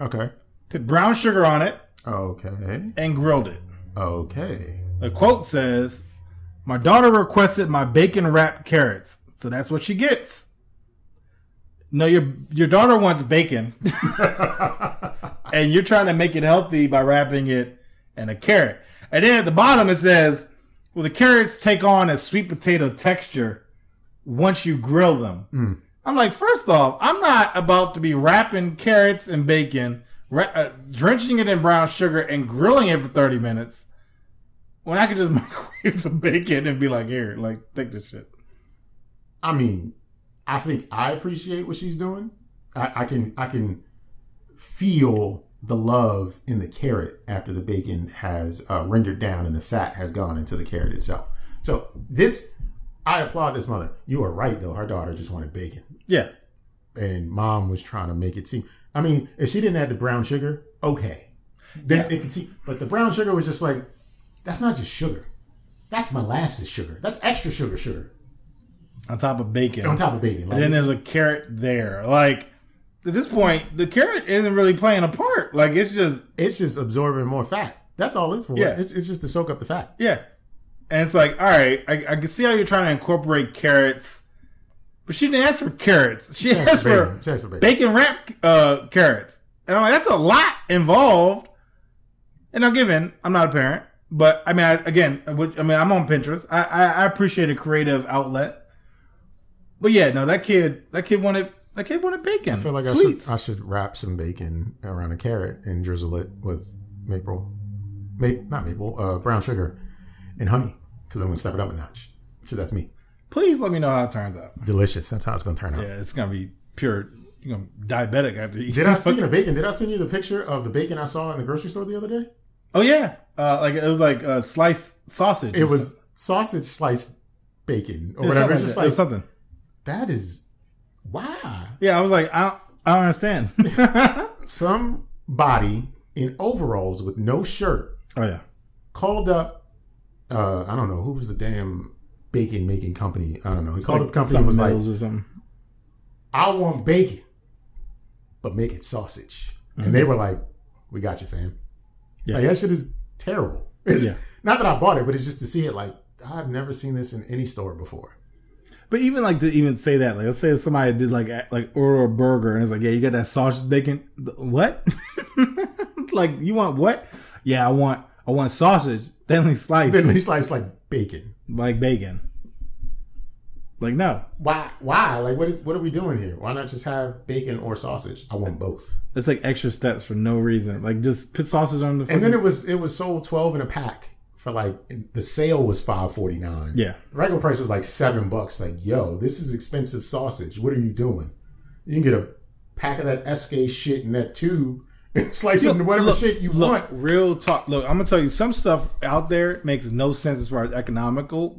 Okay. put brown sugar on it, Okay. and grilled it. Okay. The quote says, "My daughter requested my bacon wrapped carrots, so that's what she gets." No, your your daughter wants bacon, [LAUGHS] and you're trying to make it healthy by wrapping it in a carrot. And then at the bottom it says, "Well, the carrots take on a sweet potato texture once you grill them." I'm like, first off, I'm not about to be wrapping carrots and bacon, ra- uh, drenching it in brown sugar, and grilling it for 30 minutes when I could just [LAUGHS] microwave some bacon and be like, here, like, take this shit. I mean, I think I appreciate what she's doing. I, I can I can feel the love in the carrot after the bacon has uh, rendered down and the fat has gone into the carrot itself. So this, I applaud this mother. You are right though. Her daughter just wanted bacon, Yeah. and mom was trying to make it seem. I mean, if she didn't add the brown sugar, okay, then they could see. But the brown sugar was just like, that's not just sugar. That's molasses sugar. That's extra sugar sugar On top of bacon. on top of bacon. Like, and then there's a carrot there. Like, at this point, the carrot isn't really playing a part. Like, it's just, it's just absorbing more fat. That's all it's for. Yeah. It's, it's just to soak up the fat. yeah. And it's like, all right, I, I can see how you're trying to incorporate carrots, but she didn't ask for carrots. She She asked asked for bacon. She asked for bacon. bacon wrapped uh, carrots. And I'm like, that's a lot involved. And now, given I'm not a parent, but I mean, I, again, which, I mean, I'm on Pinterest. I, I, I appreciate a creative outlet. But yeah, no, that kid, that kid wanted, that kid wanted bacon. I feel like I should I should wrap some bacon around a carrot and drizzle it with maple, maple not maple, uh, brown sugar and honey because I'm gonna step it up a notch. Because that's me. Please let me know how it turns out. Delicious. That's how it's gonna turn out. Yeah, it's gonna be pure. You're be diabetic after you. Did I speaking of bacon? Did I send you the picture of the bacon I saw in the grocery store the other day? Oh yeah, uh, like it was like uh, sliced sausage. It was sausage sliced bacon or It was whatever. It's just like like. It something. that is wow. Yeah, I was like, I don't, I don't understand. [LAUGHS] Some body in overalls with no shirt oh yeah. called up uh I don't know who was the damn bacon making company. I don't know. He called up the company and was like, or something. I want bacon, but make it sausage. And Mm-hmm. they were like, We got you, fam. Yeah. Like that shit is terrible. [LAUGHS] It's, Yeah. Not that I bought it, but it's just to see it like I've never seen this in any store before. But even like to even say that, like let's say somebody did like like order a burger and it's like, yeah, you got that sausage bacon. What? [LAUGHS] like you want what? Yeah, I want I want sausage thinly sliced Then he's like, like bacon. like bacon. Like no, Why? Why? Like, what is? What are we doing here? Why not just have bacon or sausage? I want both. it's like extra steps for no reason. Like just put sausage on the. And then it was it was sold twelve in a pack for like the sale was five forty nine. yeah, regular price was like seven bucks. Like, yo, this is expensive sausage. What are you doing? You can get a pack of that SK shit in that tube slice it into whatever Look, shape you look, want. Real talk. Look, I'm gonna tell you some stuff out there makes no sense as far as economical.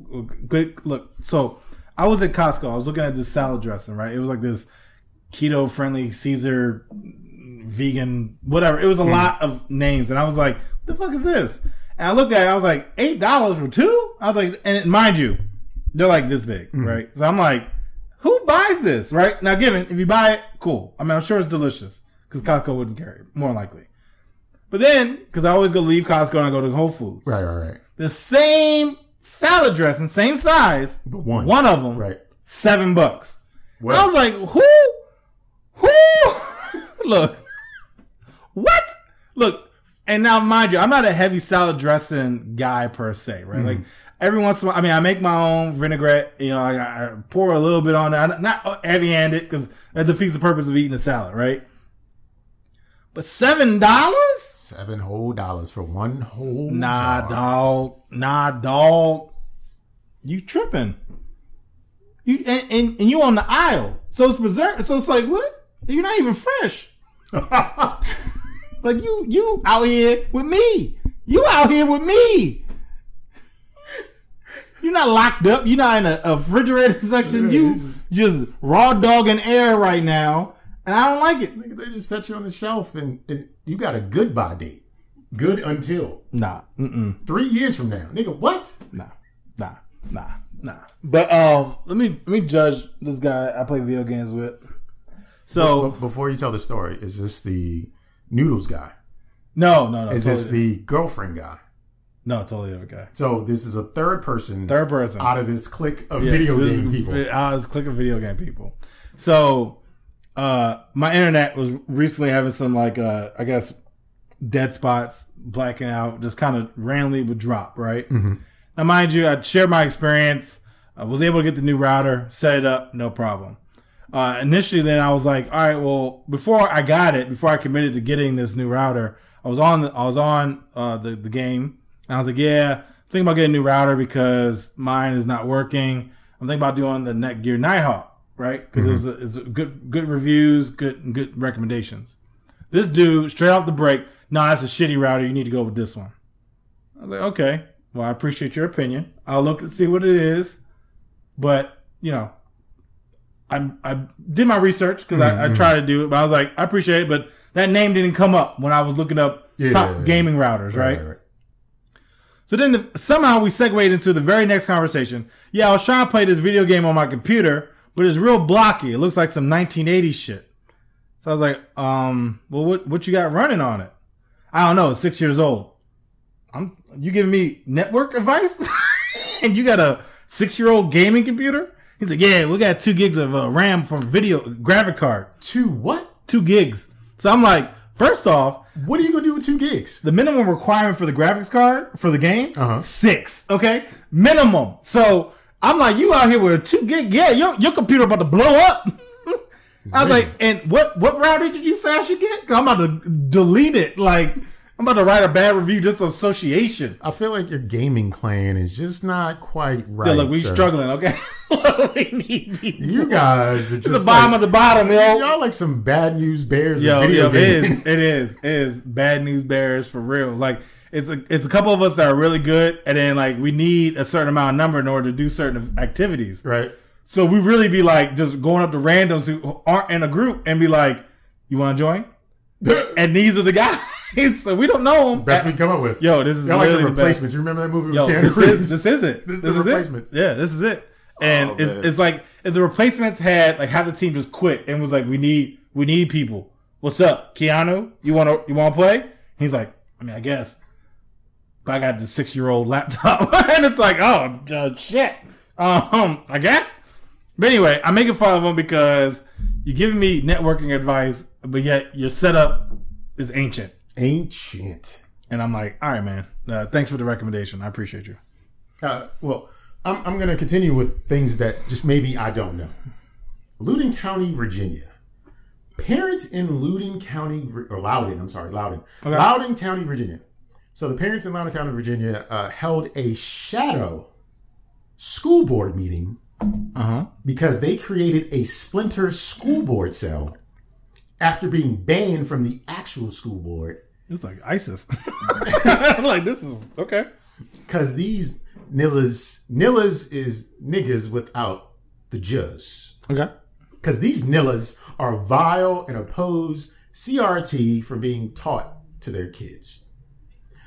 But look, so I was at Costco. I was looking at this salad dressing, right? It was like this keto friendly Caesar vegan, whatever. It was a hmm. lot of names. And I was like, what the fuck is this? And I looked at it, I was like, $8 for two? I was like, and mind you, they're like this big, hmm. right? So I'm like, who buys this, right? Now, given, if you buy it, cool. I mean, I'm sure it's delicious because Costco wouldn't carry it, more likely. But then, because I always go leave Costco and I go to Whole Foods, Right, right, right. the same salad dressing, same size, But one. one of them, Right. seven bucks. Well, I was like, who? Who? [LAUGHS] Look. What? Look. And now, mind you, I'm not a heavy salad dressing guy per se, right? Mm-hmm. Like every once in a while, I mean, I make my own vinaigrette. You know, I, I pour a little bit on that, not heavy handed because that defeats the purpose of eating a salad, right? But seven dollars? seven whole dollars for one whole. Nah, jar. dog. Nah, dog. You tripping? You and, and, and you on the aisle, so it's preserved. So it's like what? You're not even fresh. [LAUGHS] Like you, you out here with me. You out here with me. You're not locked up. You're not in a, a refrigerator [LAUGHS] section. Yeah, you just- just raw dog in air right now, and I don't like it. Nigga, They just set you on the shelf and, and you got a goodbye date. Good until Nah, mm-mm. three years from now. Nigga, what? nah, nah, nah, nah. But um, let me let me judge this guy I play video games with. So But before you tell the story, is this the noodles guy? no, no, no. Is totally, this the girlfriend guy? no totally different guy? So this is a third person Third person. out of this clique of Yeah, video this game is- people. I was clicking video game people. So, uh, my internet was recently having some like, uh, I guess, dead spots, blacking out, just kind of randomly would drop. Right. Now, mind you, I shared my experience. I was able to get the new router, set it up, no problem. Uh, initially, then I was like, all right, well, before I got it, before I committed to getting this new router, I was on, the, I was on uh, the the game, and I was like, yeah, I'm thinking about getting a new router because mine is not working. I'm thinking about doing the Netgear Nighthawk, right? Because it was mm-hmm. a, it's a good good reviews, good good recommendations. This dude straight off the break, no, that's a shitty router. You need to go with this one. I was like, okay, well, I appreciate your opinion. I'll look and see what it is, but you know, I I did my research because I, I mm-hmm. tried to do it, but I was like, I appreciate it, but that name didn't come up when I was looking up Yeah, top yeah, yeah. gaming routers, right? So then the, somehow we segued into the very next conversation. Yeah, I was trying to play this video game on my computer, but it's real blocky. It looks like some 1980s shit. So I was like, um, well, what what you got running on it? I don't know. It's six years old. I'm you giving me network advice, [LAUGHS] and you got a six year old gaming computer? He's like, yeah, we got two gigs of uh, RAM from video graphic card, Two what? two gigs. So I'm like, first off, What are you gonna do with two gigs? the minimum requirement for the graphics card for the game Uh-huh. six okay minimum so i'm like you out here with a two gig yeah your, your computer about to blow up [LAUGHS] i was like and what what router did you say i should get 'Cause i'm about to delete it like i'm about to write a bad review just of association I feel like your gaming clan is just not quite right. yeah, look we sir. struggling okay [LAUGHS] we need people. You guys are just the bottom like, of the bottom yo y'all like some bad news bears. Yo, yo, it is, it is, it is bad news bears for real. Like it's a, it's a couple of us that are really good, and then like we need a certain amount of number in order to do certain activities. right? So we really be like just going up to randoms who aren't in a group and be like, "You want to join?" [LAUGHS] And these are the guys. [LAUGHS] so we don't know them. Best we come up with. Yo, this is Y'all like the literally the replacements. You remember that movie with Yo, this Reeves? is this is it. [LAUGHS] This is This the is replacements. It. Yeah, this is it. And Oh, it's, it's like if the replacements had like half the team just quit and was like, "We need we need people. What's up, Keanu? You want to you want to play?" He's like, "I mean, I guess." But I got the six year old laptop, [LAUGHS] and it's like, "Oh uh, shit." Um, I guess. But anyway, I'm making fun of him because you're giving me networking advice, but yet your setup is ancient. Ancient. And I'm like, all right, man. Uh, thanks for the recommendation. I appreciate you. Uh, well, I'm, I'm going to continue with things that just maybe I don't know. Loudoun County, Virginia. Parents in Loudoun County, or Loudon, I'm sorry, Loudon. Okay. Loudon County, Virginia. So the parents in Loudon County, Virginia uh, held a shadow school board meeting Uh huh. because they created a splinter school board cell after being banned from the actual school board It's like ISIS. I'm [LAUGHS] like, this is okay. because these nillas nillas is niggas without the Juz. Okay. Because these Nillas are vile and oppose CRT from being taught to their kids.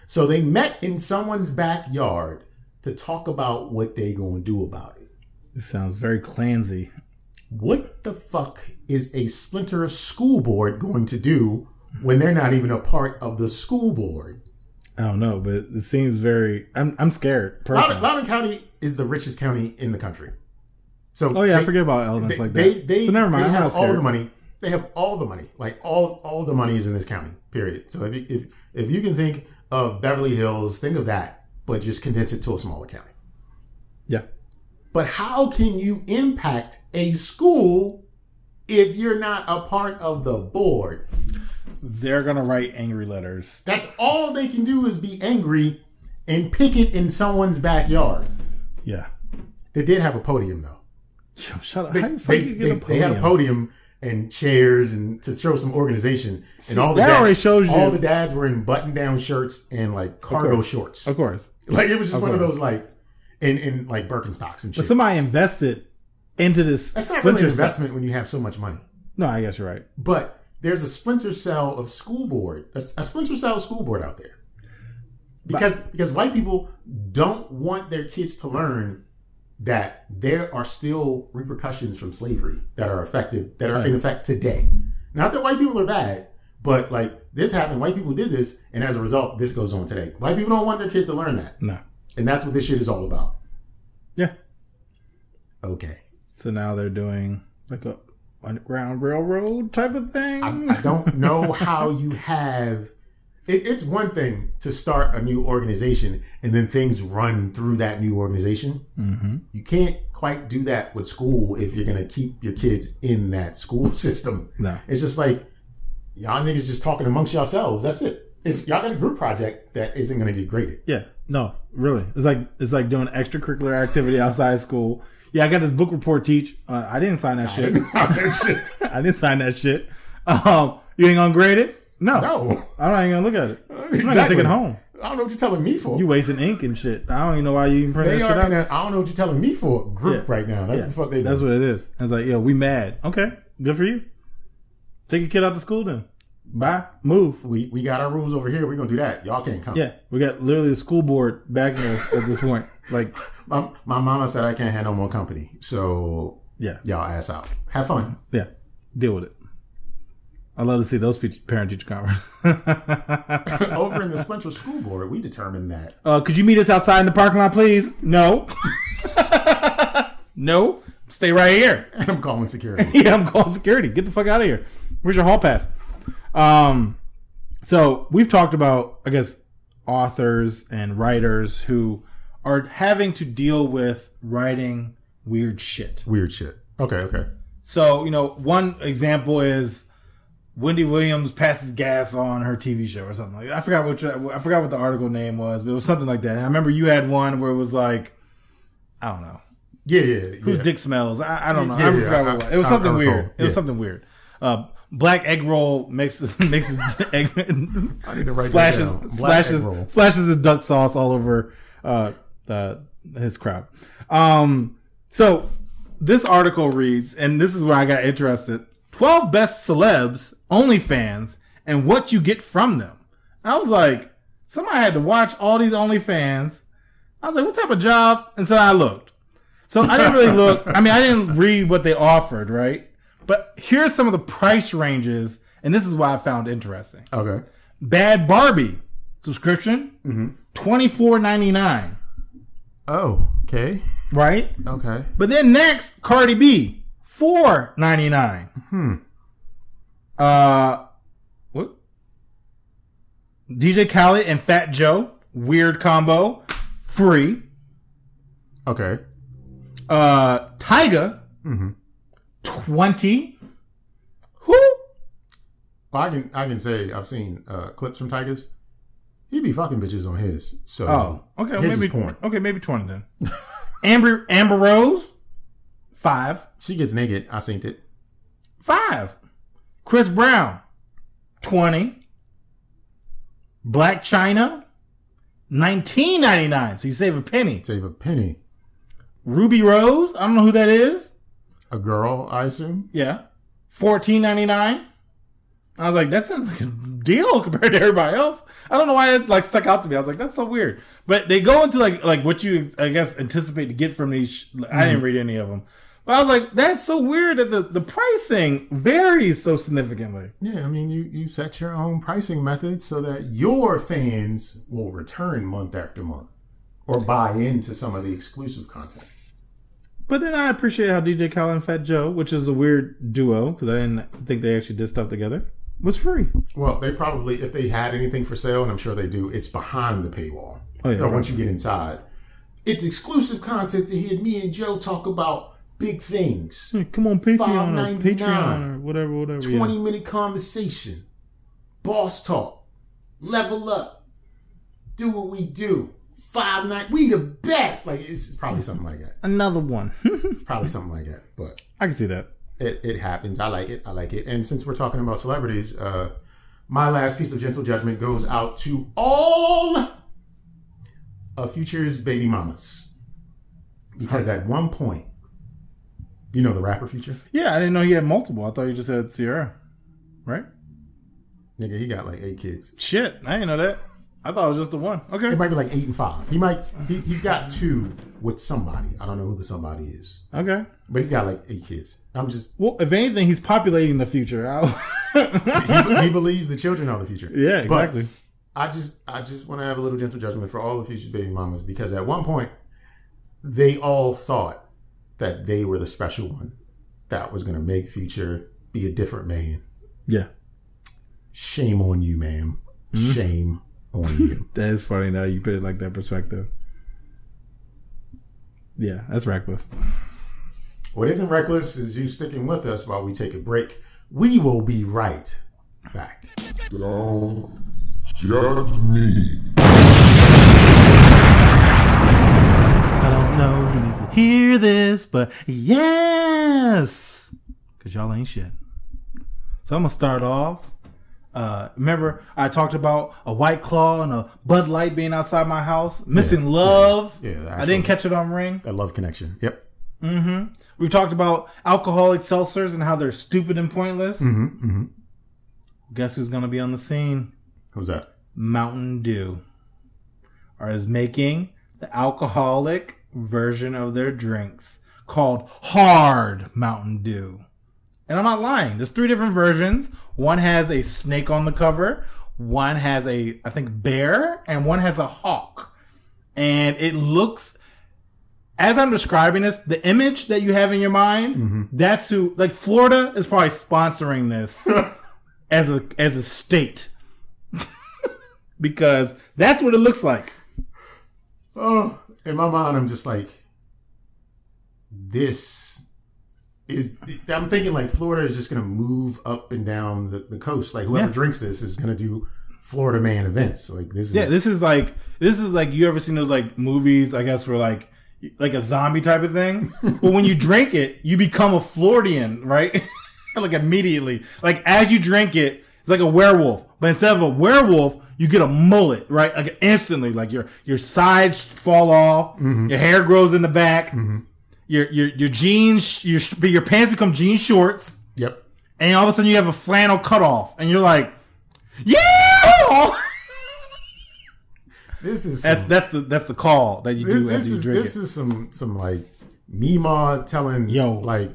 So they met in someone's backyard to talk about what they gonna do about it. It sounds very clansy. What the fuck is a splinter school board going to do when they're not even a part of the school board? I don't know, but it seems very. I'm I'm scared. Loudoun County is the richest county in the country. So Oh yeah, I forget about elements they, like that. they, they, so never mind. They I'm have all the money. They have all the money. Like all all the money is in this county. Period. So if you, if if you can think of Beverly Hills, think of that, but just condense it to a smaller county. Yeah. But how can you impact a school if you're not a part of the board? They're gonna write angry letters. That's all they can do is be angry and pick it in someone's backyard. Yeah. They did have a podium though. Yo, Shut up. They, How the fuck they, get they, they had a podium? And chairs and to show some organization. and all the that already shows you- all the dads were in button down shirts and like cargo course. shorts. Of course. Like it was just Of one of those like in in like Birkenstocks and But somebody invested into this. That's not really splinter an cell. investment when you have so much money. No, I guess you're right. But there's a splinter cell of school board, a, a splinter cell of school board out there. Because because white people don't want their kids to learn that there are still repercussions from slavery that are effective that are in effect today. Not that white people are bad, but like this happened, white people did this, and as a result, this goes on today. White people don't want their kids to learn that. No. And that's what this shit is all about. Yeah. Okay. So now they're doing like a underground railroad type of thing. I, I don't know how you have. It, it's one thing to start a new organization and then things run through that new organization. mm-hmm. You can't quite do that with school if you're going to keep your kids in that school [LAUGHS] system. No. It's just like y'all niggas just talking amongst yourselves. That's it. It's y'all got a group project that isn't going to get graded. Yeah. No, really. It's like it's like doing extracurricular activity outside school. Yeah, I got this book report teach. Uh, I didn't sign that shit. [LAUGHS] Shit. I didn't sign that shit. Um, you ain't gonna grade it? No. no, I'm not even gonna look at it. [LAUGHS] I'm not gonna Exactly. take it home. I don't know what you're telling me for. You wasting ink and shit. I don't even know why you even print they that shit are out. a, I don't know what you're telling me for group Yeah. right now. That's Yeah, the fuck they do. That's what it is. And it's like, yo, we mad. Okay, good for you. Take your kid out to school then. Bye. Move. we we got our rules over here. We're gonna do that. Y'all can't come. Yeah, we got literally the school board backing us at this point. [LAUGHS] Like, My, my mama said I can't have no more company. So yeah, y'all ass out. Have fun. yeah, deal with it. I love to see those parent teacher conferences. [LAUGHS] Over in the [LAUGHS] Splinter School Board, we determined that uh, could you meet us outside in the parking lot, please? No. [LAUGHS] no. Stay right here. I'm calling security. yeah, I'm calling security. Get the fuck out of here. Where's your hall pass? Um, so we've talked about, I guess, authors and writers who are having to deal with writing weird shit. Weird shit. Okay, okay. So, you know, one example is Wendy Williams passes gas on her TV show or something like that. I forgot what I forgot what the article name was, but it was something like that. I remember you had one where it was like, I don't know, Yeah, yeah, whose dick smells. I, I don't know. Yeah, I yeah, forgot what I- it was. It was I- something I weird. It was Yeah. something weird. Uh, black egg roll makes [LAUGHS] makes mixes [LAUGHS] egg, I need to write splashes splashes splashes his duck sauce all over uh, uh, his crap. Um, so this article reads, and this is where I got interested: twelve best celebs, OnlyFans, and what you get from them. I was like, somebody had to watch all these OnlyFans. I was like, what type of job? And so I looked. So I didn't really look. I mean, I didn't read what they offered, right? But here's some of the price ranges, and this is why I found interesting. Okay. Bad Barbie subscription, mm-hmm. twenty four ninety nine. Oh, okay. right? Okay. But then next, Cardi B, four ninety nine. Hmm. Uh, what? DJ Khaled and Fat Joe, weird combo, free. Okay. Uh, Tyga, Mm-hmm. twenty. Who? Well, I can I can say I've seen uh, clips from Tyga's. He'd be fucking bitches on his. So Oh, okay, maybe porn. okay, maybe twenty then. [LAUGHS] Amber Amber Rose, five, She gets naked. I seen it. five. Chris Brown, twenty. Blac Chyna, nineteen ninety nine. So you save a penny. Save a penny. Ruby Rose, I don't know who that is. A girl, I assume. Yeah, fourteen ninety nine. I was like, that sounds like a deal compared to everybody else. I don't know why it like stuck out to me. I was like, that's so weird. But they go into like like what you I guess anticipate to get from these. sh- I didn't mm-hmm. read any of them, but I was like, that's so weird that the the pricing varies so significantly. Yeah, I mean, you you set your own pricing method so that your fans will return month after month or buy into some of the exclusive content. But then I appreciate how DJ Khaled and Fat Joe, which is a weird duo because I didn't think they actually did stuff together, was free. Well, they probably, if they had anything for sale, and I'm sure they do, it's behind the paywall. Oh, yeah, so right. once you get inside, it's exclusive content to hear me and Joe talk about big things. Hey, come on, Patreon or Patreon or whatever, whatever. yeah. 20 minute conversation, boss talk, level up, do what we do. Five night, we the best. Like it's probably something like that. Another one. [LAUGHS] It's probably something like that. But I can see that. it, it happens. I like it. I like it. And since we're talking about celebrities, uh, my last piece of gentle judgment goes out to all of Future's baby mamas. Because at one point, you know the rapper Future? Yeah, I didn't know he had multiple. I thought you just had Ciara, right? Nigga, he got like eight kids. Shit, I didn't know that. I thought it was just the one. Okay. It might be like eight and five. He might, he, he's got two with somebody. I don't know who the somebody is. Okay. But he's got like eight kids. I'm just, Well, if anything, he's populating the future. [LAUGHS] He, he believes the children are the future. yeah, But- exactly. I just I just want to have a little gentle judgment for all the future's baby mamas because at one point they all thought that they were the special one that was going to make future be a different man. yeah. Shame on you, ma'am. Mm-hmm. Shame on you. [LAUGHS] That is funny now you put it like that perspective. Yeah, that's reckless. what isn't reckless is you sticking with us while we take a break. We will be right back. Don't judge me. I don't know who needs to hear this, but yes, because y'all ain't shit. So I'm gonna start off. Uh, remember, I talked about a White Claw and a Bud Light being outside my house, missing love. Yeah, the I didn't catch it on ring. That love connection. Yep. Mm-hmm. We've talked about alcoholic seltzers and how they're stupid and pointless. Mm-hmm, mm-hmm. Guess who's gonna be on the scene? Who's that? Mountain Dew are is making the alcoholic version of their drinks called Hard Mountain Dew. And I'm not lying. There's three different versions. One has a snake on the cover, one has a I think bear, and one has a hawk. And it looks as I'm describing this, the image that you have in your mind, mm-hmm. that's who like Florida is probably sponsoring this [LAUGHS] as a as a state [LAUGHS] because that's what it looks like. Oh, in my mind, I'm just like, this is. I'm thinking like Florida is just going to move up and down the, the coast. Like whoever Yeah. drinks this is going to do Florida man events. Like this is. Yeah, this is like this is like you ever seen those like movies? I guess where like like a zombie type of thing. [LAUGHS] but when you drink it, you become a Floridian, right? [LAUGHS] like immediately, like as you drink it, it's like a werewolf. But instead of a werewolf, you get a mullet, right? Like instantly, like your your sides fall off, mm-hmm. your hair grows in the back, mm-hmm. your your your jeans, your your pants become jean shorts. Yep. and all of a sudden you have a flannel cutoff, and you're like, yeah. [LAUGHS] This is. That's Some, that's the that's the call that you this, do this you is drink this it. is some some like Mima telling Yo. like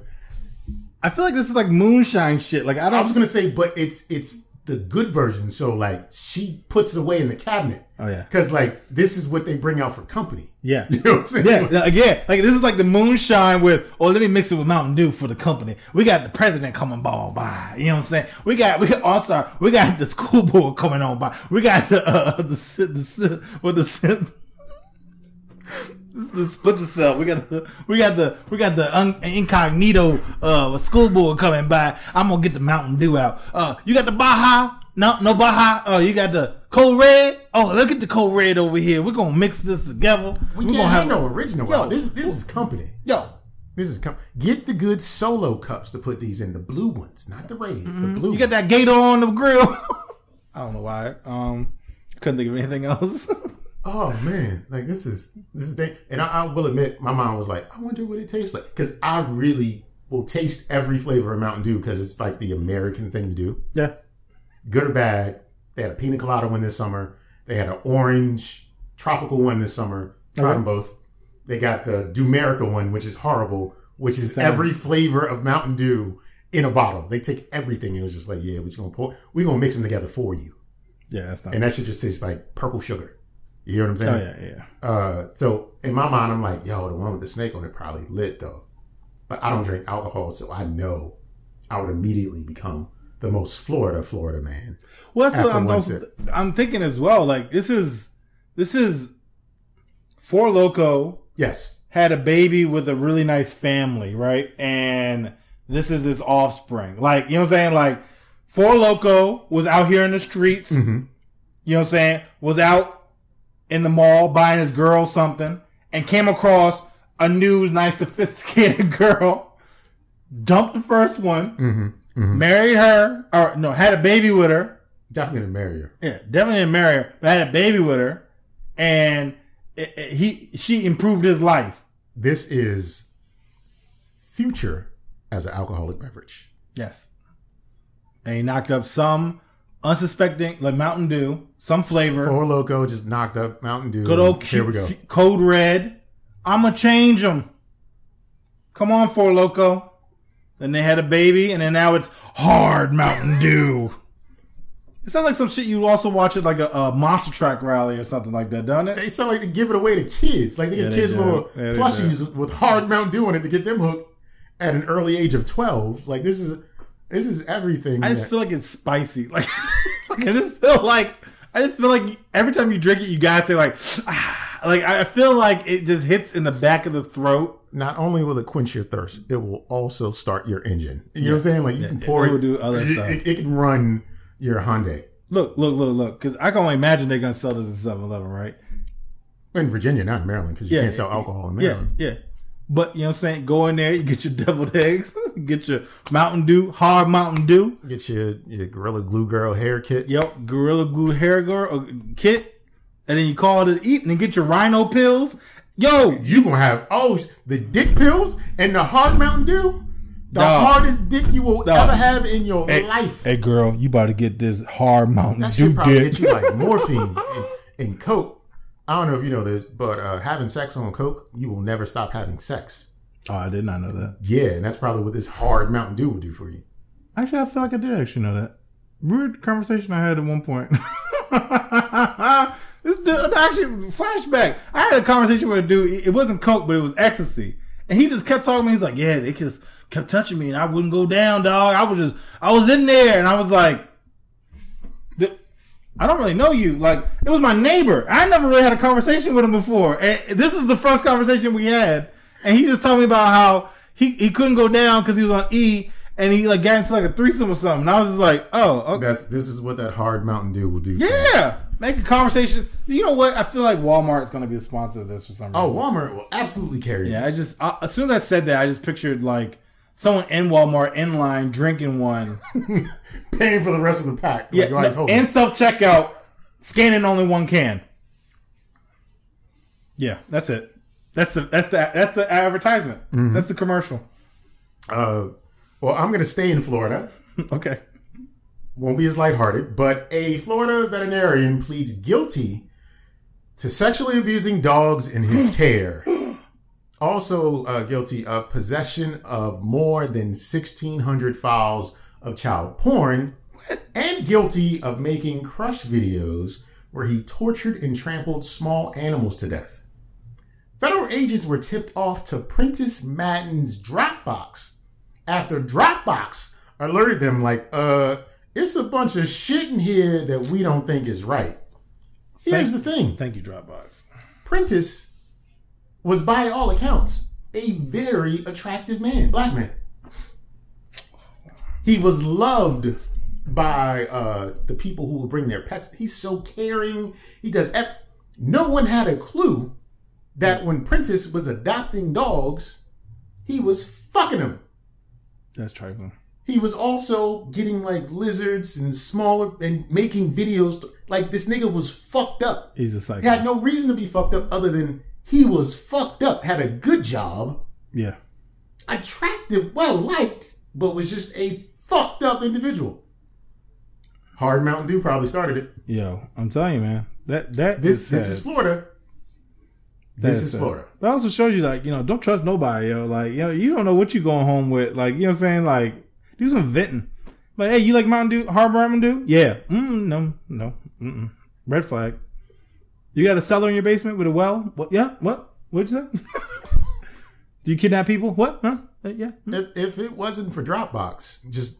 I feel like this is like moonshine shit. Like I I don't. was gonna say, but it's it's the good version. So like she puts it away in the cabinet. Oh, yeah. Because like this is what they bring out for company. yeah. [LAUGHS] You know what I'm saying? Yeah, yeah, again, like this is like the moonshine with, oh, let me mix it with Mountain Dew for the company. We got the president coming ball by. You know what I'm saying? We got, we got, oh, sorry, we got the school board coming on by. We got the, uh, [LAUGHS] the, the, the what the, [LAUGHS] the Splinter Cell. We got the, we got the, we got the un, incognito, uh, school board coming by. I'm gonna get the Mountain Dew out. Uh, you got the Baja? No, no Baja. Oh, you got the Code Red? Oh, look at the Code Red over here. We're gonna mix this together. We We're can't gonna have have no original. Yo. This this is company. Yo, This is com- get the good solo cups to put these in the blue ones, not the red. The blue. Mm-hmm. you got that gator on the grill. [LAUGHS] I don't know why. Um, couldn't think of anything else. [LAUGHS] Oh man, like this is this is thing. And I, I will admit, my mom was like, I wonder what it tastes like because I really will taste every flavor of Mountain Dew because it's like the American thing to do. Yeah. Good or bad. They had a pina colada one this summer. They had an orange tropical one this summer. Tried Okay. them both. They got the Dumerica one, which is horrible, which is every flavor of Mountain Dew in a bottle. They take everything. It was just like, yeah, we're just gonna pour, we're gonna mix them together for you, Yeah, that's not. and that shit just tastes like purple sugar. You hear what I'm oh saying? yeah, yeah. Uh, so in my mind, I'm like, yo, the one with the snake on it probably lit though. But I don't drink alcohol, so I know I would immediately become the most Florida Florida man. Well, that's what I'm, also. I'm thinking as well. Like this is this is Four Loco Yes. had a baby with a really nice family, right? And this is his offspring. Like you know what I'm saying? Like Four Loco was out here in the streets. Mhm. You know what I'm saying? Was out in the mall buying his girl something and came across a new, nice, sophisticated [LAUGHS] girl. Dumped the first one, Mm-hmm. married her, or no, had a baby with her. Definitely gonna marry her. Yeah, definitely didn't marry her, but had a baby with her, and it, it- he she improved his life. This is future as an alcoholic beverage. Yes, and he knocked up some unsuspecting like Mountain Dew, some flavor. Four Loco just knocked up Mountain Dew. Good old Here we go. Code Red. I'ma change them. Come on, Four Loco. Then they had a baby, and then now it's hard Mountain Dew. It sounds like some shit you also watch at like a, a monster track rally or something like that, doesn't it? They sound like they give it away to kids. Like they Yeah, give they kids do. little Yeah, plushies with hard Mountain Dew in it to get them hooked at an early age of twelve. Like this is this is everything. I just that- feel like it's spicy. Like, like [LAUGHS] I just feel like I just feel like every time you drink it, you gotta say like, ah, [SIGHS] like I feel like it just hits in the back of the throat. not only will it quench your thirst, it will also start your engine. You know what I'm saying? Like you can pour it it. will do other it, stuff. It, it can run your Hyundai. Look, look, look, look. Because I can only imagine they're gonna sell this in 7-Eleven, right? In Virginia, not in Maryland, because you Yeah, can't sell alcohol in Yeah, Maryland. yeah. But you know what I'm saying? Go in there, you [LAUGHS] get your deviled eggs, [LAUGHS] get your Mountain Dew, hard Mountain Dew, Get your your Gorilla Glue Girl hair kit. yep, Gorilla Glue hair girl uh, kit, and then you call it an eat, and then get your Rhino pills. Yo, You gonna have oh the dick pills and the hard Mountain Dew, the Dog. hardest dick you will Dog. ever have in your hey, life. hey girl, you about to get this hard Mountain That Dew shit probably dick. hit you like [LAUGHS] morphine and, and coke. I don't know if you know this, but uh, having sex on coke, you will never stop having sex. Oh, I did not know that. Yeah, and that's probably what this hard Mountain Dew will do for you. Actually, I feel like I did actually know that. Weird conversation I had at one point. [LAUGHS] this dude, actually, flashback. I had a conversation with a dude. It wasn't coke, but it was ecstasy, and he just kept talking to me. He's like, "Yeah, they just kept touching me, and I wouldn't go down, dog. I was just, I was in there, and I was like." "Th- I don't really know you. Like, it was my neighbor. I never really had a conversation with him before. And this is the first conversation we had. And he just told me about how he, he couldn't go down because he was on E and he like got into like a threesome or something. And I was just like, oh, okay. That's this is what that hard Mountain Dew will do. Yeah. Make a conversation. You know what? I feel like Walmart's going to be a sponsor of this for some oh, reason. Oh, Walmart will absolutely carry. yeah. I just, I, as soon as I said that, I just pictured like someone in Walmart in line drinking one. [LAUGHS] paying for the rest of the pack. Yeah. like Ronnie's hoping. and self checkout, scanning only one can. Yeah. That's it. That's the that's the that's the advertisement. That's the commercial. uh, well, I'm gonna stay in Florida. [LAUGHS] Okay. won't be as lighthearted, but a Florida veterinarian pleads guilty to sexually abusing dogs in his [LAUGHS] care. Also uh, guilty of possession of more than 1,600 files of child porn, and guilty of making crush videos where he tortured and trampled small animals to death. Federal agents were tipped off to Prentice Madden's Dropbox after Dropbox alerted them, like, uh, it's a bunch of shit in here that we don't think is right. Here's the thing Thank you, Dropbox. Prentice was, by all accounts, a very attractive man, black man. He was loved by uh, the people who would bring their pets. He's so caring. He does. ev- No one had a clue that when Prentice was adopting dogs, he was fucking them. That's trifling. He was also getting like lizards and smaller and making videos. Like this nigga was fucked up. He's a psycho. He had no reason to be fucked up other than he was fucked up. Had a good job yeah. attractive, well liked, but was just a fucked up individual. Hard Mountain Dew probably started it. Yo, I'm telling you, man. That that This is this is Florida. That This is sad. Florida. That also shows you, like, you know, don't trust nobody, yo. Like, you know, you don't know what you're going home with. Like, you know what I'm saying? Like, do some venting. Like, hey, you like Mountain Dew? Hard Mountain Dew? Yeah. Mm, no, no. Mm-mm. Red flag. You got a cellar in your basement with a well? What? Yeah. What? What'd you say? [LAUGHS] do you kidnap people? What? Huh? Uh, yeah. Mm. If if it wasn't for Dropbox, just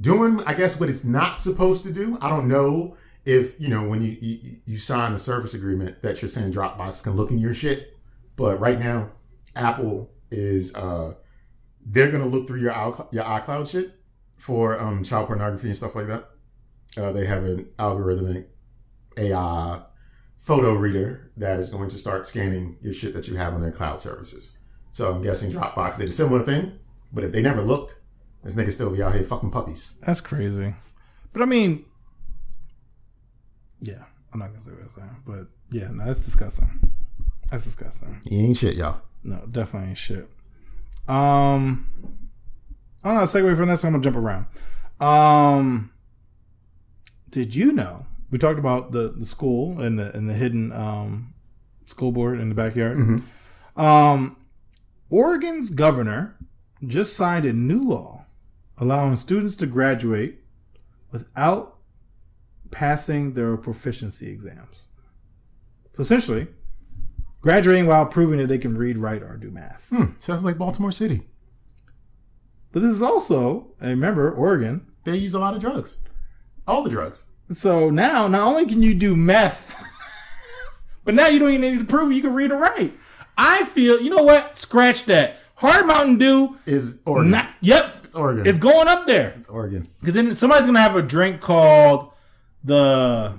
doing, I guess, what it's not supposed to do. I don't know if you know when you you, you sign a service agreement that you're saying Dropbox can look in your shit, but right now, Apple is uh they're gonna look through your your iCloud shit for um child pornography and stuff like that. Uh, they have an algorithmic AI photo reader that is going to start scanning your shit that you have on their cloud services. So I'm guessing Dropbox did a similar thing, but if they never looked, this nigga still be out here fucking puppies. That's crazy. But I mean, yeah, I'm not gonna say what I'm saying, but yeah, no, that's disgusting. That's disgusting. He ain't shit, y'all. No, definitely ain't shit. Um, I don't know. Segue from that, so I'm gonna jump around. Um, did you know we talked about the the school and the and the hidden um school board in the backyard? Mhm. Um, Oregon's governor just signed a new law allowing students to graduate without passing their proficiency exams. So essentially, graduating while proving that they can read, write, or do math. Hmm, sounds like Baltimore City. But this is also, and remember, Oregon. They use a lot of drugs. All the drugs. So now, not only can you do meth, [LAUGHS] but now you don't even need to prove you can read or write. I feel, you know what? Scratch that. Hard Mountain Dew, Is Oregon. not, yep, it's Oregon. it's going up there. It's Oregon. Because then somebody's gonna have a drink called the.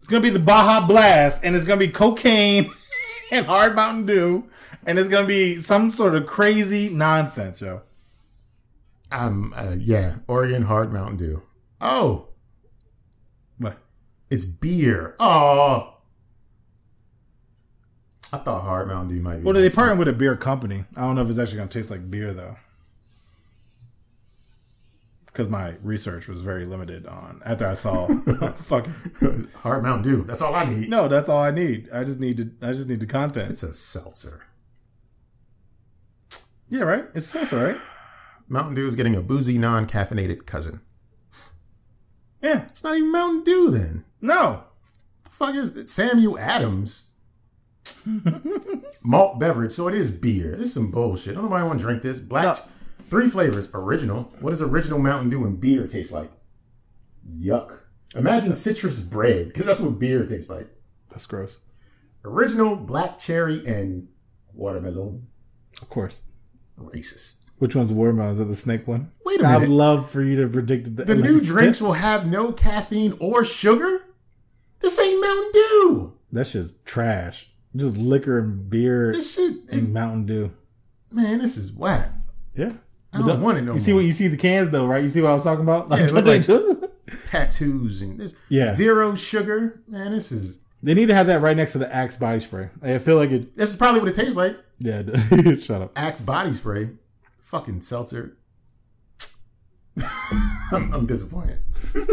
It's gonna be the Baja Blast, and it's gonna be cocaine [LAUGHS] and hard Mountain Dew, and it's gonna be some sort of crazy nonsense, yo. Um, uh, yeah, Oregon Hard Mountain Dew. Oh? It's beer. Oh, I thought Hard Mountain Dew might be. Well, they partnered with a beer company. I don't know if it's actually gonna taste like beer though, because my research was very limited on after I saw [LAUGHS] fucking. Hard Mountain Dew. That's all I need. No, that's all I need. I just need to. I just need the content. It's a seltzer. yeah, right. It's seltzer, right? [SIGHS] Mountain Dew is getting a boozy, non-caffeinated cousin. Yeah. It's not even Mountain Dew then. No. The fuck is it? Samuel Adams. [LAUGHS] Malt beverage, so it is beer. This is some bullshit. Don't nobody want to drink this. Black, No. three flavors. Original. What does original Mountain Dew and beer taste like? Yuck. Imagine citrus bread, because that's what beer tastes like. That's gross. Original black cherry and watermelon. Of course. Racist. Which one's the watermelon? Is that the snake one? Wait a minute. I'd love for you to predict the, The like, new drinks will have no caffeine or sugar? This ain't Mountain Dew. That shit's trash. Just liquor and beer This shit and is, Mountain Dew. man, this is whack. Yeah. I don't want it no You see what you see the cans though, right? You see what I was talking about? Yeah, it like- [LAUGHS] Tattoos and this Yeah. zero sugar. Man, this is they need to have that right next to the Axe body spray. I feel like it. this is probably what it tastes like. Yeah. [LAUGHS] shut up. Axe body spray. Fucking seltzer. I'm, [LAUGHS] I'm disappointed.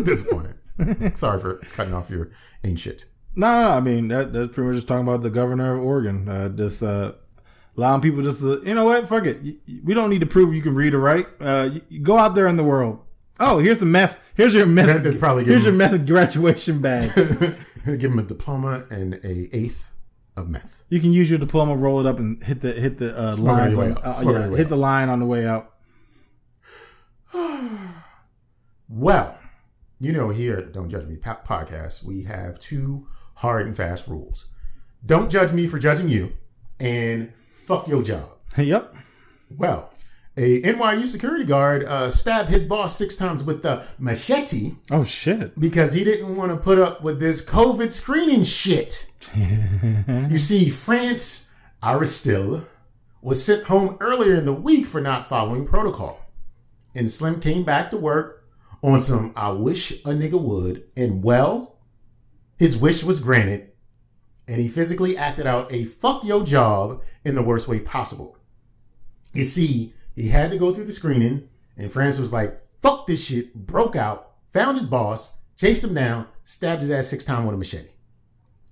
disappointed. [LAUGHS] Sorry for cutting off your ain't shit. No, no, no, I mean that that's pretty much just talking about the governor of Oregon. Uh, just uh, allowing people just to, you know what, fuck it. We don't need to prove you can read or write. Uh, you, you go out there in the world. Oh, here's some meth. Here's your meth. That's probably here's your meth graduation bag. [LAUGHS] Give him a diploma and a eighth of meth. You can use your diploma, roll it up, and hit the hit the uh, it on lines. your way on- out. uh, Smoke it on yeah, hit out. the line on the way out. [SIGHS] Well, you know, here at the Don't Judge Me po- podcast, we have two hard and fast rules. Don't judge me for judging you, and fuck your job. [LAUGHS] yep. Well, a NYU security guard uh, stabbed his boss six times with the machete Oh shit. because he didn't want to put up with this COVID screening shit. [LAUGHS] you see, France Aristille was sent home earlier in the week for not following protocol. And Slim came back to work on some I wish a nigga would. And well, his wish was granted. And he physically acted out a fuck your job in the worst way possible. You see, he had to go through the screening, and France was like, "Fuck this shit!" Broke out, found his boss, chased him down, stabbed his ass six times with a machete.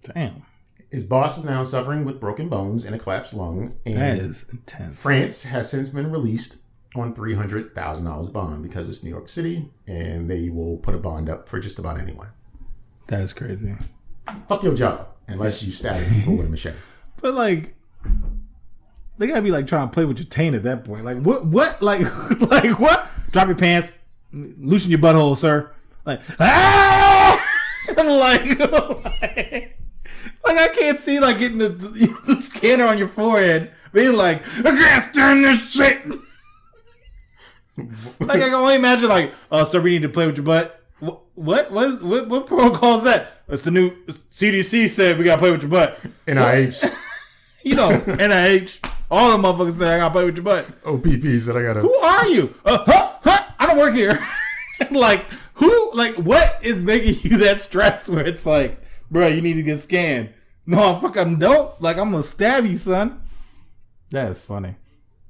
Damn. His boss is now suffering with broken bones and a collapsed lung, and That is intense. France has since been released on three hundred thousand dollars bond because it's New York City, and they will put a bond up for just about anyone. That is crazy. Fuck your job unless you stab [LAUGHS] people with a machete. But like, they gotta be like trying to play with your taint at that point. Like, what? What? Like, [LAUGHS] like what? Drop your pants, loosen your butthole, sir. Like, ah! [LAUGHS] like, like, I can't see like getting the, the, the scanner on your forehead, being like, I can't stand this shit. [LAUGHS] like, I can only imagine like, oh, sir, we need to play with your butt. Wh- What? What? Is, what? What protocol is that? It's the new CDC said we gotta play with your butt. NIH, [LAUGHS] You know, NIH, all the motherfuckers say I gotta play with your butt. OPP said I gotta. Who are you? Uh, huh, huh, I don't work here. [LAUGHS] like, who, like, what is making you that stressed where it's like, bro, you need to get scanned? No, fuck, I'm dope. Like, I'm gonna stab you, son. That is funny.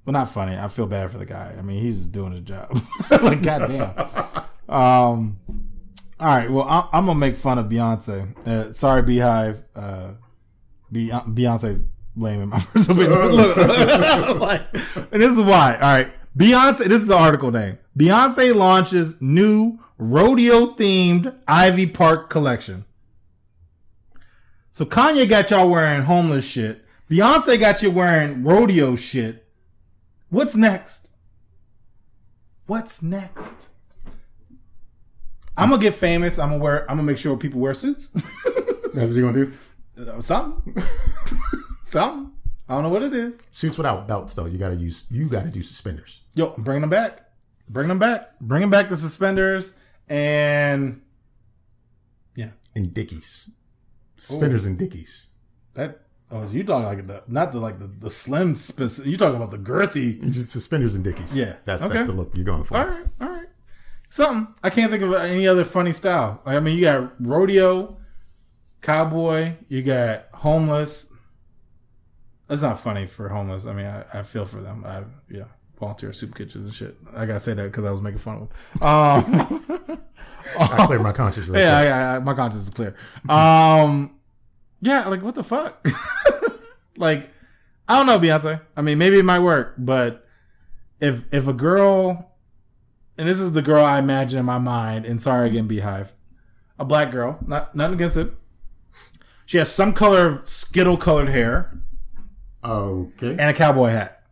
Well, not funny. I feel bad for the guy. I mean, he's doing his job. [LAUGHS] like, goddamn. Um, all right. Well, I, I'm gonna make fun of Beyonce. Uh, sorry, BeyHive. Uh, Be- Beyonce's lame in my [LAUGHS] personal opinion. [LAUGHS] Look, like, and this is why. All right, Beyonce. This is the article name. Beyonce launches new rodeo themed Ivy Park collection. So Kanye got y'all wearing homeless shit. Beyonce got you wearing rodeo shit. What's next? What's next? I'm gonna get famous. I'm gonna wear. I'm gonna make sure people wear suits. [LAUGHS] That's what you gonna do? Something. [LAUGHS] Something. I don't know what it is. Suits without belts though. You gotta use. You gotta do suspenders. Yo, I'm bringing them back. Bring them back. Bringing back the suspenders and yeah, And dickies. Suspenders and dickies. that. Oh, you talking like the not the like the, the slim. Spec- you talking about the girthy? Just suspenders and dickies. Yeah. That's Okay. that's the look you're going for. All right, all right. Something I can't think of any other funny style. Like, I mean, you got rodeo, cowboy. You got homeless. That's not funny for homeless. I mean, I, I feel for them. I yeah, volunteer soup kitchens and shit. I gotta say that because I was making fun of them. [LAUGHS] Um, I cleared my conscience right yeah. I, I, my conscience is clear. Um, yeah, like what the fuck? [LAUGHS] like, I don't know, Beyonce. I mean, maybe it might work, but if if a girl, and this is the girl I imagine in my mind, and sorry again, BeyHive, a black girl, not nothing against it. She has some color of skittle colored hair Okay. and a cowboy hat.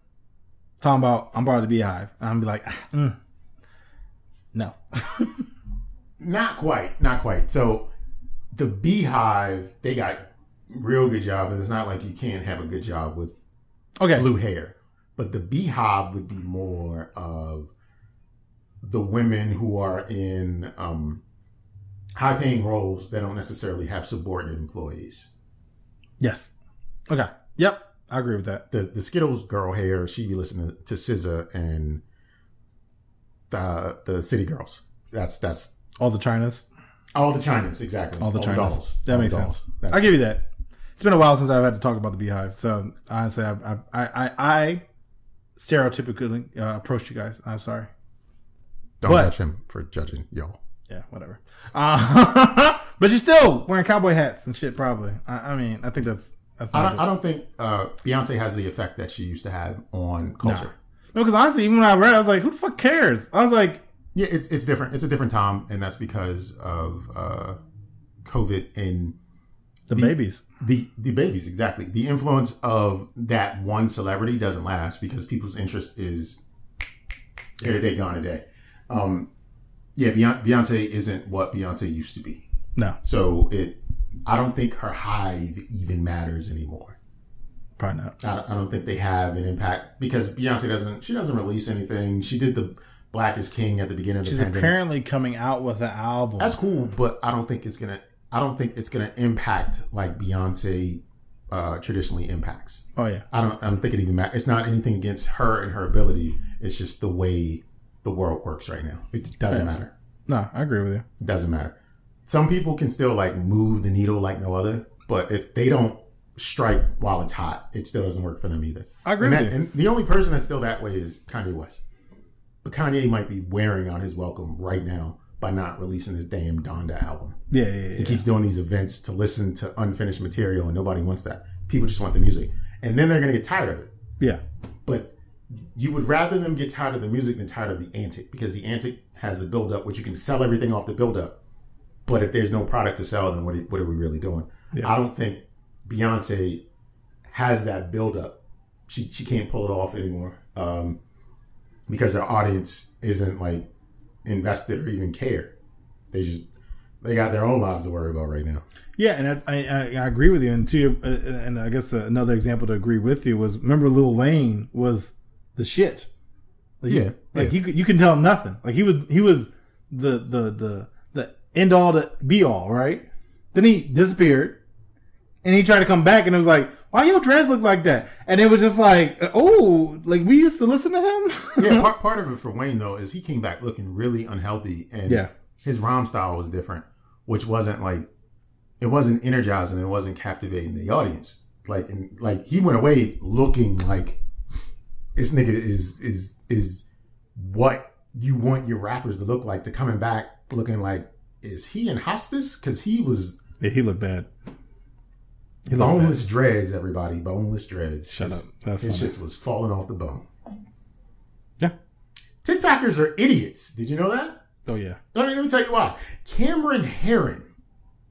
Talking about I'm part of the BeyHive, and I'm be like, ah, mm, no. [LAUGHS] Not quite. Not quite. So the BeyHive, they got real good job. And it's not like you can't have a good job with Okay, blue hair. But the BeyHive would be more of the women who are in um, high paying roles that don't necessarily have subordinate employees. yes, okay, yep, I agree with that. The the Skittles girl hair, she'd be listening to SZA and the the City Girls. That's that's All the Chinas. all the Chinas, exactly. All the Chinas. dolls. That All makes dolls. sense. That's- I give you that. It's been a while since I've had to talk about the BeyHive, so honestly, I I I, I, I stereotypically uh, approached you guys. I'm sorry. Don't But- judge him for judging y'all. Yeah, whatever. Uh, [LAUGHS] but you're still wearing cowboy hats and shit. Probably. I, I mean, I think that's that's I not. don't, I don't think uh, Beyonce has the effect that she used to have on culture. no, because honestly, even when I read, it, I was like, "Who the fuck cares?" I was like, Yeah, it's it's different. It's a different time, and that's because of uh, COVID and "The babies." the the babies. Exactly, the influence of that one celebrity doesn't last because people's interest is here today, gone today. Um, yeah, Beyonce, isn't what Beyonce used to be. No, So it, I don't think her hive even matters anymore. probably not. I don't, I don't think they have an impact because Beyonce doesn't. She doesn't release anything. She did the Black is King at the beginning of the She's pandemic. apparently coming out with an album. That's cool, but I don't think it's gonna. I don't think it's gonna impact like Beyonce uh, traditionally impacts. oh yeah, I don't. I don't think it even matters. It's not anything against her and her ability. It's just the way the world works right now. It doesn't matter. no, I agree with you. It doesn't matter. Some people can still like move the needle like no other, but if they don't strike while it's hot, it still doesn't work for them either. I agree and, with that- you. and the only person that's still that way is Kanye West. But Kanye might be wearing out his welcome right now by not releasing his damn Donda album. Yeah, yeah, yeah. He keeps doing these events to listen to unfinished material, and nobody wants that. People just want the music, and then they're gonna get tired of it. yeah. But you would rather them get tired of the music than tired of the antic because the antic has the build up, which you can sell everything off the build up. But if there's no product to sell, then what are, what are we really doing? Yeah. I don't think Beyonce has that build up. She she can't pull it off anymore um, because her audience isn't like invested or even care. They just they got their own lives to worry about right now. Yeah, and I, I, I agree with you. And to your, uh, and I guess another example to agree with you was remember Lil Wayne was the shit. Like, Yeah, like yeah. he you can tell him nothing. Like he was he was the the the the end all to be all right. Then he disappeared, and he tried to come back, and it was like, why your dreads look like that? And it was just like, oh, like we used to listen to him. yeah, [LAUGHS] part, part of it for Wayne though is he came back looking really unhealthy, and Yeah. his rhyme style was different, which wasn't like it wasn't energizing, it wasn't captivating the audience. Like, and like he went away looking like this nigga is is is what you want your rappers to look like. To coming back looking like is he in hospice? Because he was yeah, he looked bad. Boneless dreads. Everybody, boneless dreads. Shut His- up. That's his funny. shits was falling off the bone. Yeah. TikTokers are idiots. Did you know that? Oh yeah. Let me, let me tell you why. Cameron Herrin.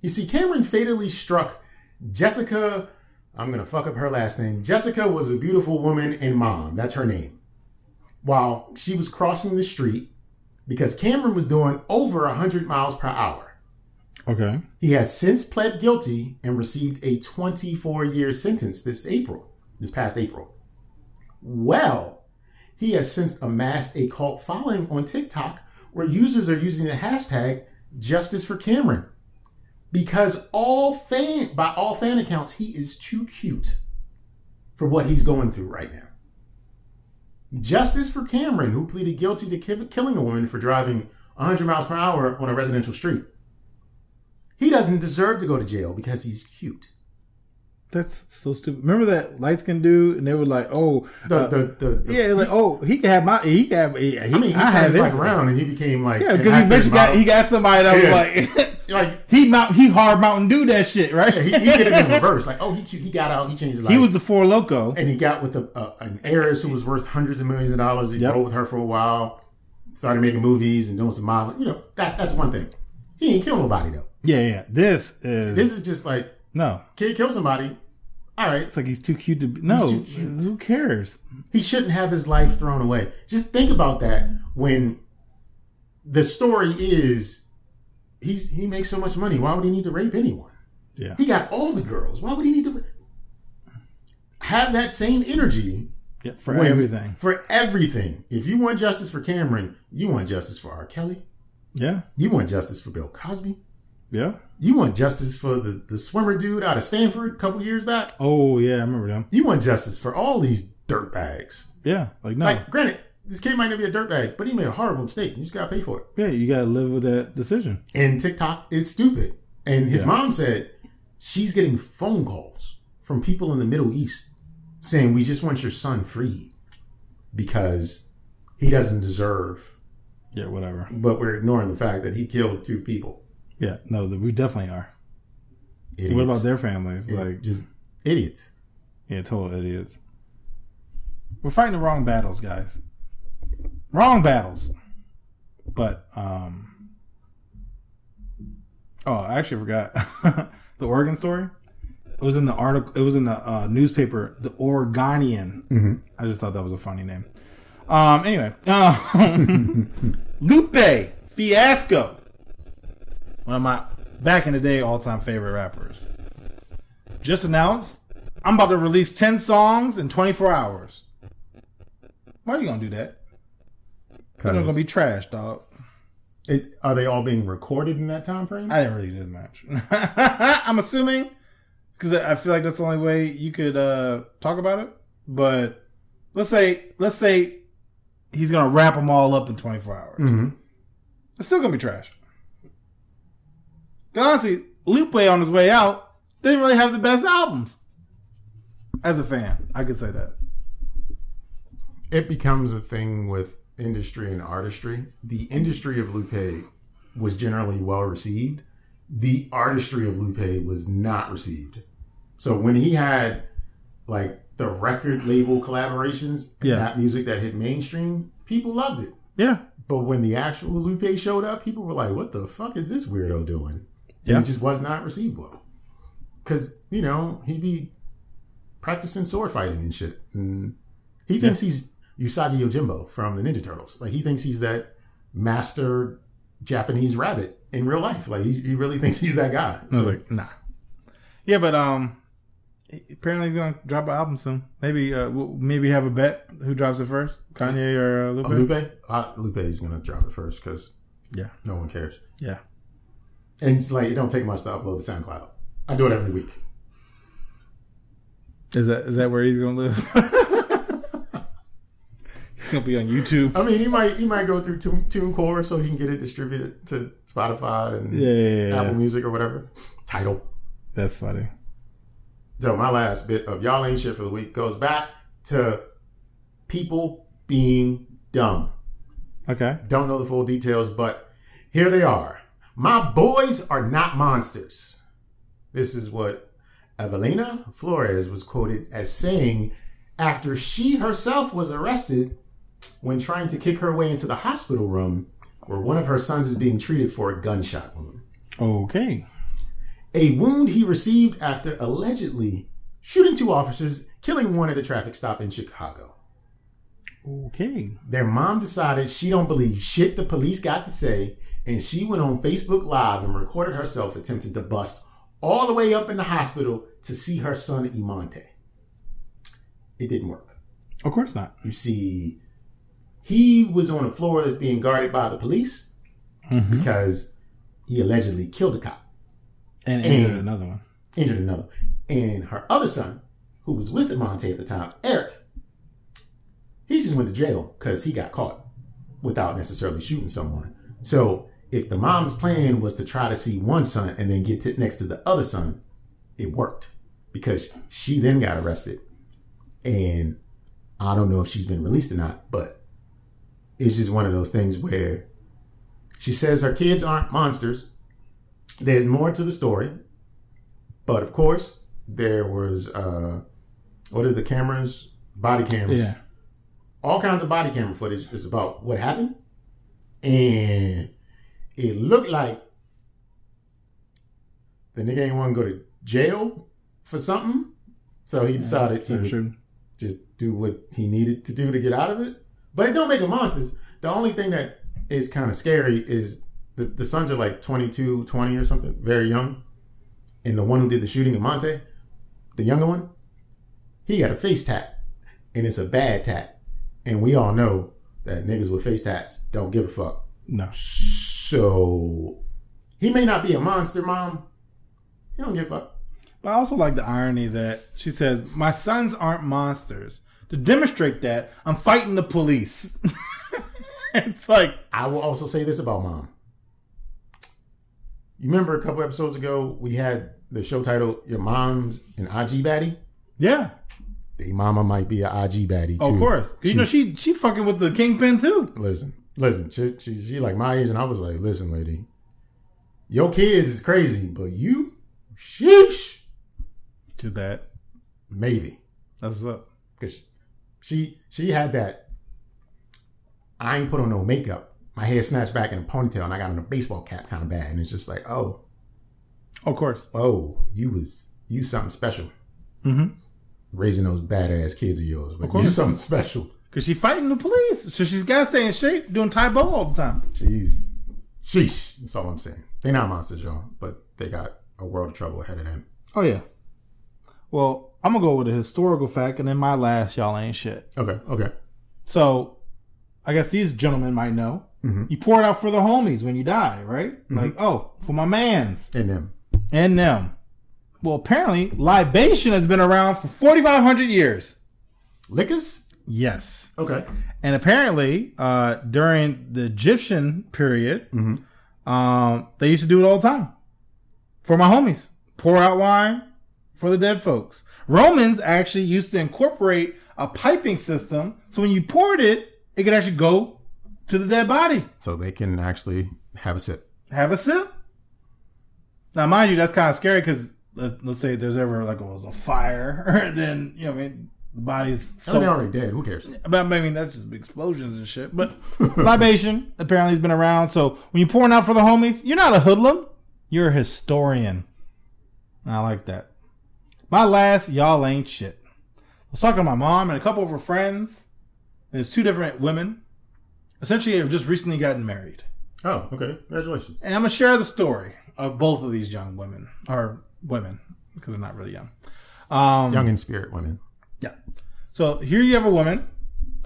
You see, Cameron fatally struck Jessica. I'm going to fuck up her last name. Jessica was a beautiful woman and mom. That's her name. While she was crossing the street because Cameron was doing over 100 miles per hour. Okay. He has since pled guilty and received a 24 year sentence this April, this past April. Well, he has since amassed a cult following on TikTok where users are using the hashtag justice for Cameron. Because all fan by all fan accounts, he is too cute for what he's going through right now. Justice for Cameron, who pleaded guilty to ki- killing a woman for driving 100 miles per hour on a residential street. He doesn't deserve to go to jail because he's cute. That's so stupid. Remember that light skinned dude, and they were like, "Oh, The, uh, the, the, the- yeah, like oh, he can have my, he can have, he, I mean, he I turned his life around and he became like Yeah, because he eventually got, he got somebody that Yeah. was like, [LAUGHS] like [LAUGHS] he mount, he hard Mountain Dew that shit, right? he, he did it in [LAUGHS] reverse. Like, oh, he cute. He got out. He changed his life. he was the four loco. and he got with a, a, an heiress who was worth hundreds of millions of dollars. He Yep. rode with her for a while. Started making movies and doing some modeling. You know, that that's one thing. He ain't kill nobody though. Yeah, yeah. This is This is just like no. kid kill somebody. All right, It's like he's too cute to be. No, cute. who cares? he shouldn't have his life thrown away. Just think about that when the story is he's he makes so much money. Why would he need to rape anyone? Yeah, He got all the girls. Why would he need to have that same energy yeah for when- everything. For everything. If you want justice for Cameron, you want justice for R. Kelly. Yeah, You want justice for Bill Cosby. Yeah. You want justice for the, the swimmer dude out of Stanford a couple years back. Oh yeah, I remember them. You want justice for all these dirtbags. Yeah, like no, Like, granted, this kid might not be a dirtbag, but he made a horrible mistake. You just gotta pay for it. yeah, you gotta live with that decision. And TikTok is stupid. And his Yeah. mom said she's getting phone calls from people in the Middle East saying, We just want your son freed because he doesn't deserve, Yeah, whatever. but we're ignoring the fact that he killed two people. Yeah, no, the, we definitely are. Idiots. What about their families? Yeah, Like, just idiots. yeah, total idiots. We're fighting the wrong battles, guys. Wrong battles. But um Oh, I actually forgot [LAUGHS] the Oregon story. It was in the article. It was in the uh, newspaper, the Oregonian. Mm-hmm. I just thought that was a funny name. Um. Anyway, uh, [LAUGHS] Lupe Fiasco, one of my back in the day all time favorite rappers, just announced I'm about to release ten songs in 24 hours. Why are you gonna do that? They're gonna be trash, dog. It, are they all being recorded in that time frame? I didn't really do much. [LAUGHS] I'm assuming because I feel like that's the only way you could uh, talk about it. But let's say let's say he's gonna wrap them all up in 24 hours. mm-hmm. It's still gonna be trash. Honestly, Lupe on his way out didn't really have the best albums. As a fan, I could say that. it becomes a thing with industry and artistry. The industry of Lupe was generally well received. The artistry of Lupe was not received. So when he had like the record label collaborations, and Yeah. that music that hit mainstream, people loved it. Yeah. But when the actual Lupe showed up, people were like, "What the fuck is this weirdo doing?" And Yeah. it just was not received well. Because you know he'd be practicing sword fighting and shit, and he thinks he's Usagi Yojimbo from the Ninja Turtles. Like he thinks he's that master Japanese rabbit in real life. Like he, he really thinks he's that guy. I was like, nah. Yeah, but um, apparently he's gonna drop an album soon. Maybe uh, we'll maybe have a bet who drops it first, Kanye or uh, Lupe. Lupe, uh, Lupe is gonna drop it first because Yeah, no one cares. yeah. And it's like it don't take much to upload to SoundCloud. I do it every week. Is that is that where he's gonna live? [LAUGHS] he's gonna be on YouTube. I mean, he might he might go through Tune- TuneCore so he can get it distributed to Spotify and Yeah, yeah, yeah. Apple Music or whatever. Title. That's funny. So my last bit of y'all ain't shit for the week goes back to people being dumb. Okay. Don't know the full details, but here they are. My boys are not monsters. This is what Evelina Flores was quoted as saying after she herself was arrested when trying to kick her way into the hospital room where one of her sons is being treated for a gunshot wound. Okay. A wound he received after allegedly shooting two officers, killing one at a traffic stop in Chicago. Okay. Their mom decided she don't believe shit the police got to say, and she went on Facebook Live and recorded herself attempting to bust all the way up in the hospital to see her son Emonte. It didn't work. Of course not. You see, he was on a floor that's being guarded by the police Mhm. because he allegedly killed a cop, And, And- and another one. injured another. And her other son, who was with Emonte at the time, Eric, he just went to jail because he got caught without necessarily shooting someone. So if the mom's plan was to try to see one son and then get to, next to the other son, it worked because she then got arrested. And I don't know if she's been released or not, but it's just one of those things where she says her kids aren't monsters. There's more to the story. But of course, there was uh what are the cameras? Body cameras Yeah. all kinds of body camera footage is about what happened, and it looked like the nigga ain't want to go to jail for something, so he decided he Started would just do what he needed to do to get out of it. But it don't make him monsters. The only thing that is kind of scary is the, the sons are like 22, 20 or something, very young. And the one who did the shooting of Monte, the younger one, he got a face tat. And it's a bad tat. And we all know that niggas with face tats don't give a fuck. No. So he may not be a monster, mom. He don't give a fuck. But I also like the irony that she says, My sons aren't monsters. To demonstrate that, I'm fighting the police. [LAUGHS] it's like, I will also say this about mom. You remember a couple episodes ago we had the show title "Your Mom's an IG Baddie." yeah, The mama might be an IG baddie too. of course. She, you know, she she fucking with the kingpin too. listen, listen. She, she she like my age, and I was like, listen, lady, your kids is crazy, but you, sheesh, Too bad. maybe That's what's up. because she she had that. I ain't put on no makeup. My hair snatched back in a ponytail, and I got on a baseball cap kind of bad, and it's just like, oh, Of course. oh, you was you something special. Mm-hmm. Raising those badass kids of yours, but course. you something special. Because she's fighting the police. So she's got to stay in shape doing Tae Bo all the time. She's, sheesh. That's all I'm saying. They're not monsters, y'all, but they got a world of trouble ahead of them. Oh, yeah. Well, I'm going to go with a historical fact and then my last, y'all ain't shit. Okay, okay. So I guess these gentlemen might know. Mhm. You pour it out for the homies when you die, right? Like, oh, for my mans And them. and them. Well, apparently, libation has been around for 4,500 years. Liquors? Yes. Okay. And apparently, uh, during the Egyptian period, Mhm. um, they used to do it all the time for my homies. Pour out wine for the dead folks. Romans actually used to incorporate a piping system, so when you poured it, it could actually go to the dead body. So they can actually have a sip. Have a sip. Now, mind you, that's kind of scary because let, let's say there's ever like was a fire, [LAUGHS] then you know, I mean, the body's So so they're already dead. Who cares? But I mean, that's just explosions and shit. But [LAUGHS] libation apparently has been around. So when you're pouring out for the homies, you're not a hoodlum. You're a historian. I like that. My last, y'all ain't shit. I was talking to my mom and a couple of her friends. There's two different women. Essentially, have just recently gotten married. Oh, okay. Congratulations. And I'm going to share the story of both of these young women. Or women, because they're not really young. Um, Young in spirit women. Yeah. So here you have a woman.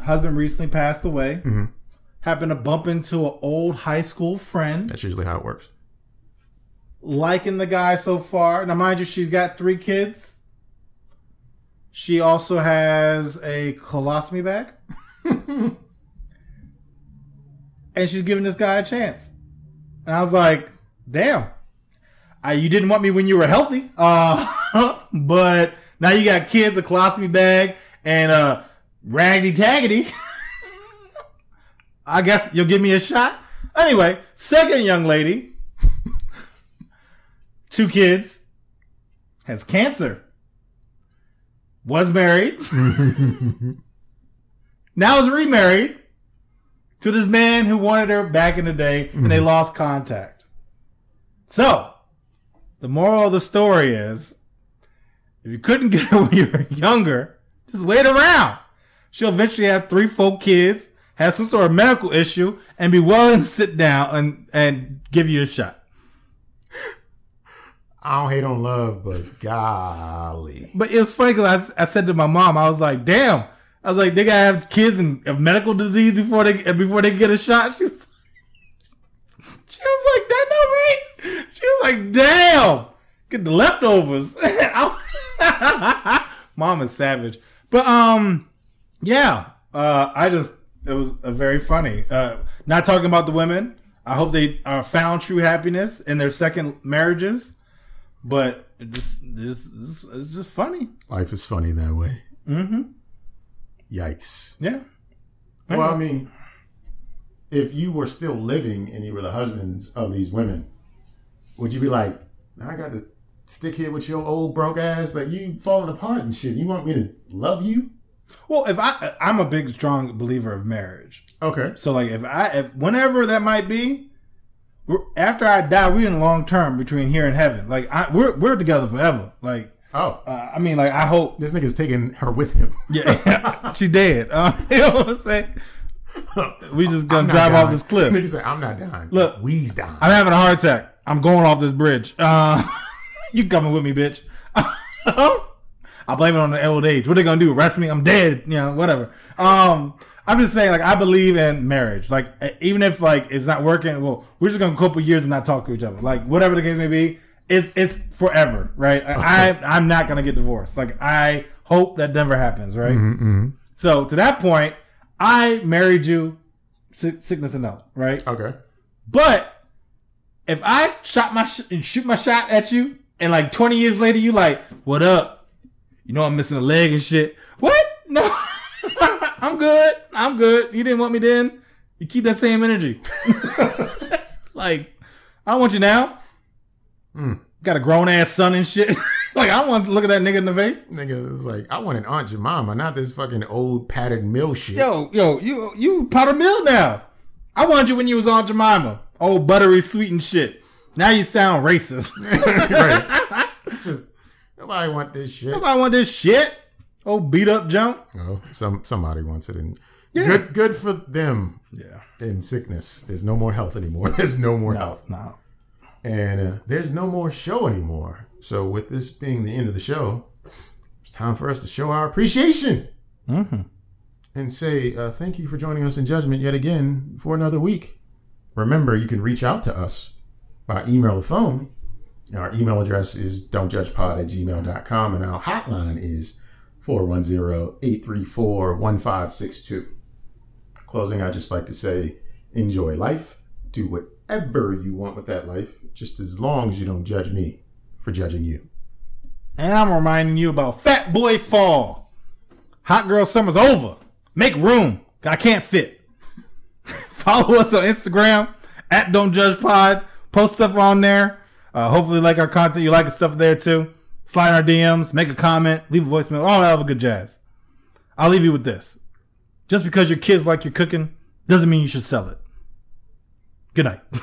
Husband recently passed away. Happened to bump into an old high school friend. That's usually how it works. Liking the guy so far. Now, mind you, she's got three kids. She also has a colostomy bag. [LAUGHS] and she's giving this guy a chance. And I was like, damn. I, you didn't want me when you were healthy. Uh, [LAUGHS] but now you got kids, a colostomy bag, and a raggedy taggedy. [LAUGHS] I guess you'll give me a shot. Anyway, second young lady, [LAUGHS] two kids, has cancer, was married, [LAUGHS] now is remarried to this man who wanted her back in the day, and they mm-hmm. lost contact. So, the moral of the story is if you couldn't get her [LAUGHS] when you were younger, just wait around. She'll eventually have three, four kids, have some sort of medical issue, and be willing to sit down and, and give you a shot. I don't hate on love, but golly. But it was funny because I, I said to my mom, I was like, damn. I was like, they gotta have kids and of medical disease before they before they get a shot. She was, [LAUGHS] she was like, that not right. She was like, damn, get the leftovers. [LAUGHS] mom [LAUGHS] is savage, but um, yeah. Uh, I just it was a very funny. Uh, not talking about the women. I hope they uh, found true happiness in their second marriages, but it just this it's just funny. Life is funny that way. Mm-hmm. Yikes. Yeah. Well, I mean, if you were still living and you were the husbands of these women, would you be like, I got to stick here with your old broke ass that you falling apart and shit? You want me to love you? Well, if I I'm a big strong believer of marriage. Okay. So like if I if whenever that might be, we're, after I die, we're in long term between here and heaven. Like I, we're we're together forever. Like Oh, uh, I mean, like I hope. this nigga's taking her with him. [LAUGHS] Yeah, [LAUGHS] she dead. Uh, [LAUGHS] you know what I'm saying? We just gonna drive off this cliff. Nigga said, I'm not dying. Look. we's dying. I'm having a heart attack. I'm going off this bridge. Uh, you coming with me, bitch? [LAUGHS] I blame it on the old age. What they gonna do? Arrest me? I'm dead. You know, whatever. Um, I'm just saying, like, I believe in marriage. Like, even if like it's not working, well, we're just gonna couple years and not talk to each other. Like, whatever the case may be, it's it's forever, right? I I'm not gonna get divorced. Like, I hope that never happens, right? Mm-hmm. So to that point, I married you, sickness and health, right? Okay. But if I shot my sh- and shoot my shot at you, and like 20 years later, you like, what up? You know I'm missing a leg and shit. What? No, [LAUGHS] I'm good. I'm good. You didn't want me then. You keep that same energy. [LAUGHS] like, I don't want you now. Mm. Got a grown ass son and shit. [LAUGHS] like, I want to look at that nigga in the face. Nigga is like, I want an Aunt Jemima, not this fucking old padded mill shit. Yo, yo, you you powder mill now. I wanted you when you was on Jemima. Old buttery sweet and shit. Now you sound racist. [LAUGHS] right. [LAUGHS] Just nobody want this shit. Nobody want this shit. Old beat up junk. Oh, some somebody wants it, and Yeah. good good for them. Yeah. In sickness, there's no more health anymore. [LAUGHS] There's no more health, No. and uh, there's no more show anymore. So, with this being the end of the show, it's time for us to show our appreciation Mm-hmm. and say uh, thank you for joining us in judgment yet again for another week. Remember, you can reach out to us by email or phone. Our email address is don'tjudgepod at gmail.com and our hotline is 410-834-1562. Closing, I'd just like to say enjoy life. Do whatever you want with that life, just as long as you don't judge me for judging you. And I'm reminding you about Fat Boy Fall. Hot Girl Summer's over. Make room. I can't fit. [LAUGHS] Follow us on Instagram at Don't Judge Pod. Post stuff on there. Uh, hopefully, like our content. You like the stuff there too. Slide our DMs, make a comment, leave a voicemail, all that other good jazz. I'll leave you with this. Just because your kids like your cooking doesn't mean you should sell it. Good night. [LAUGHS]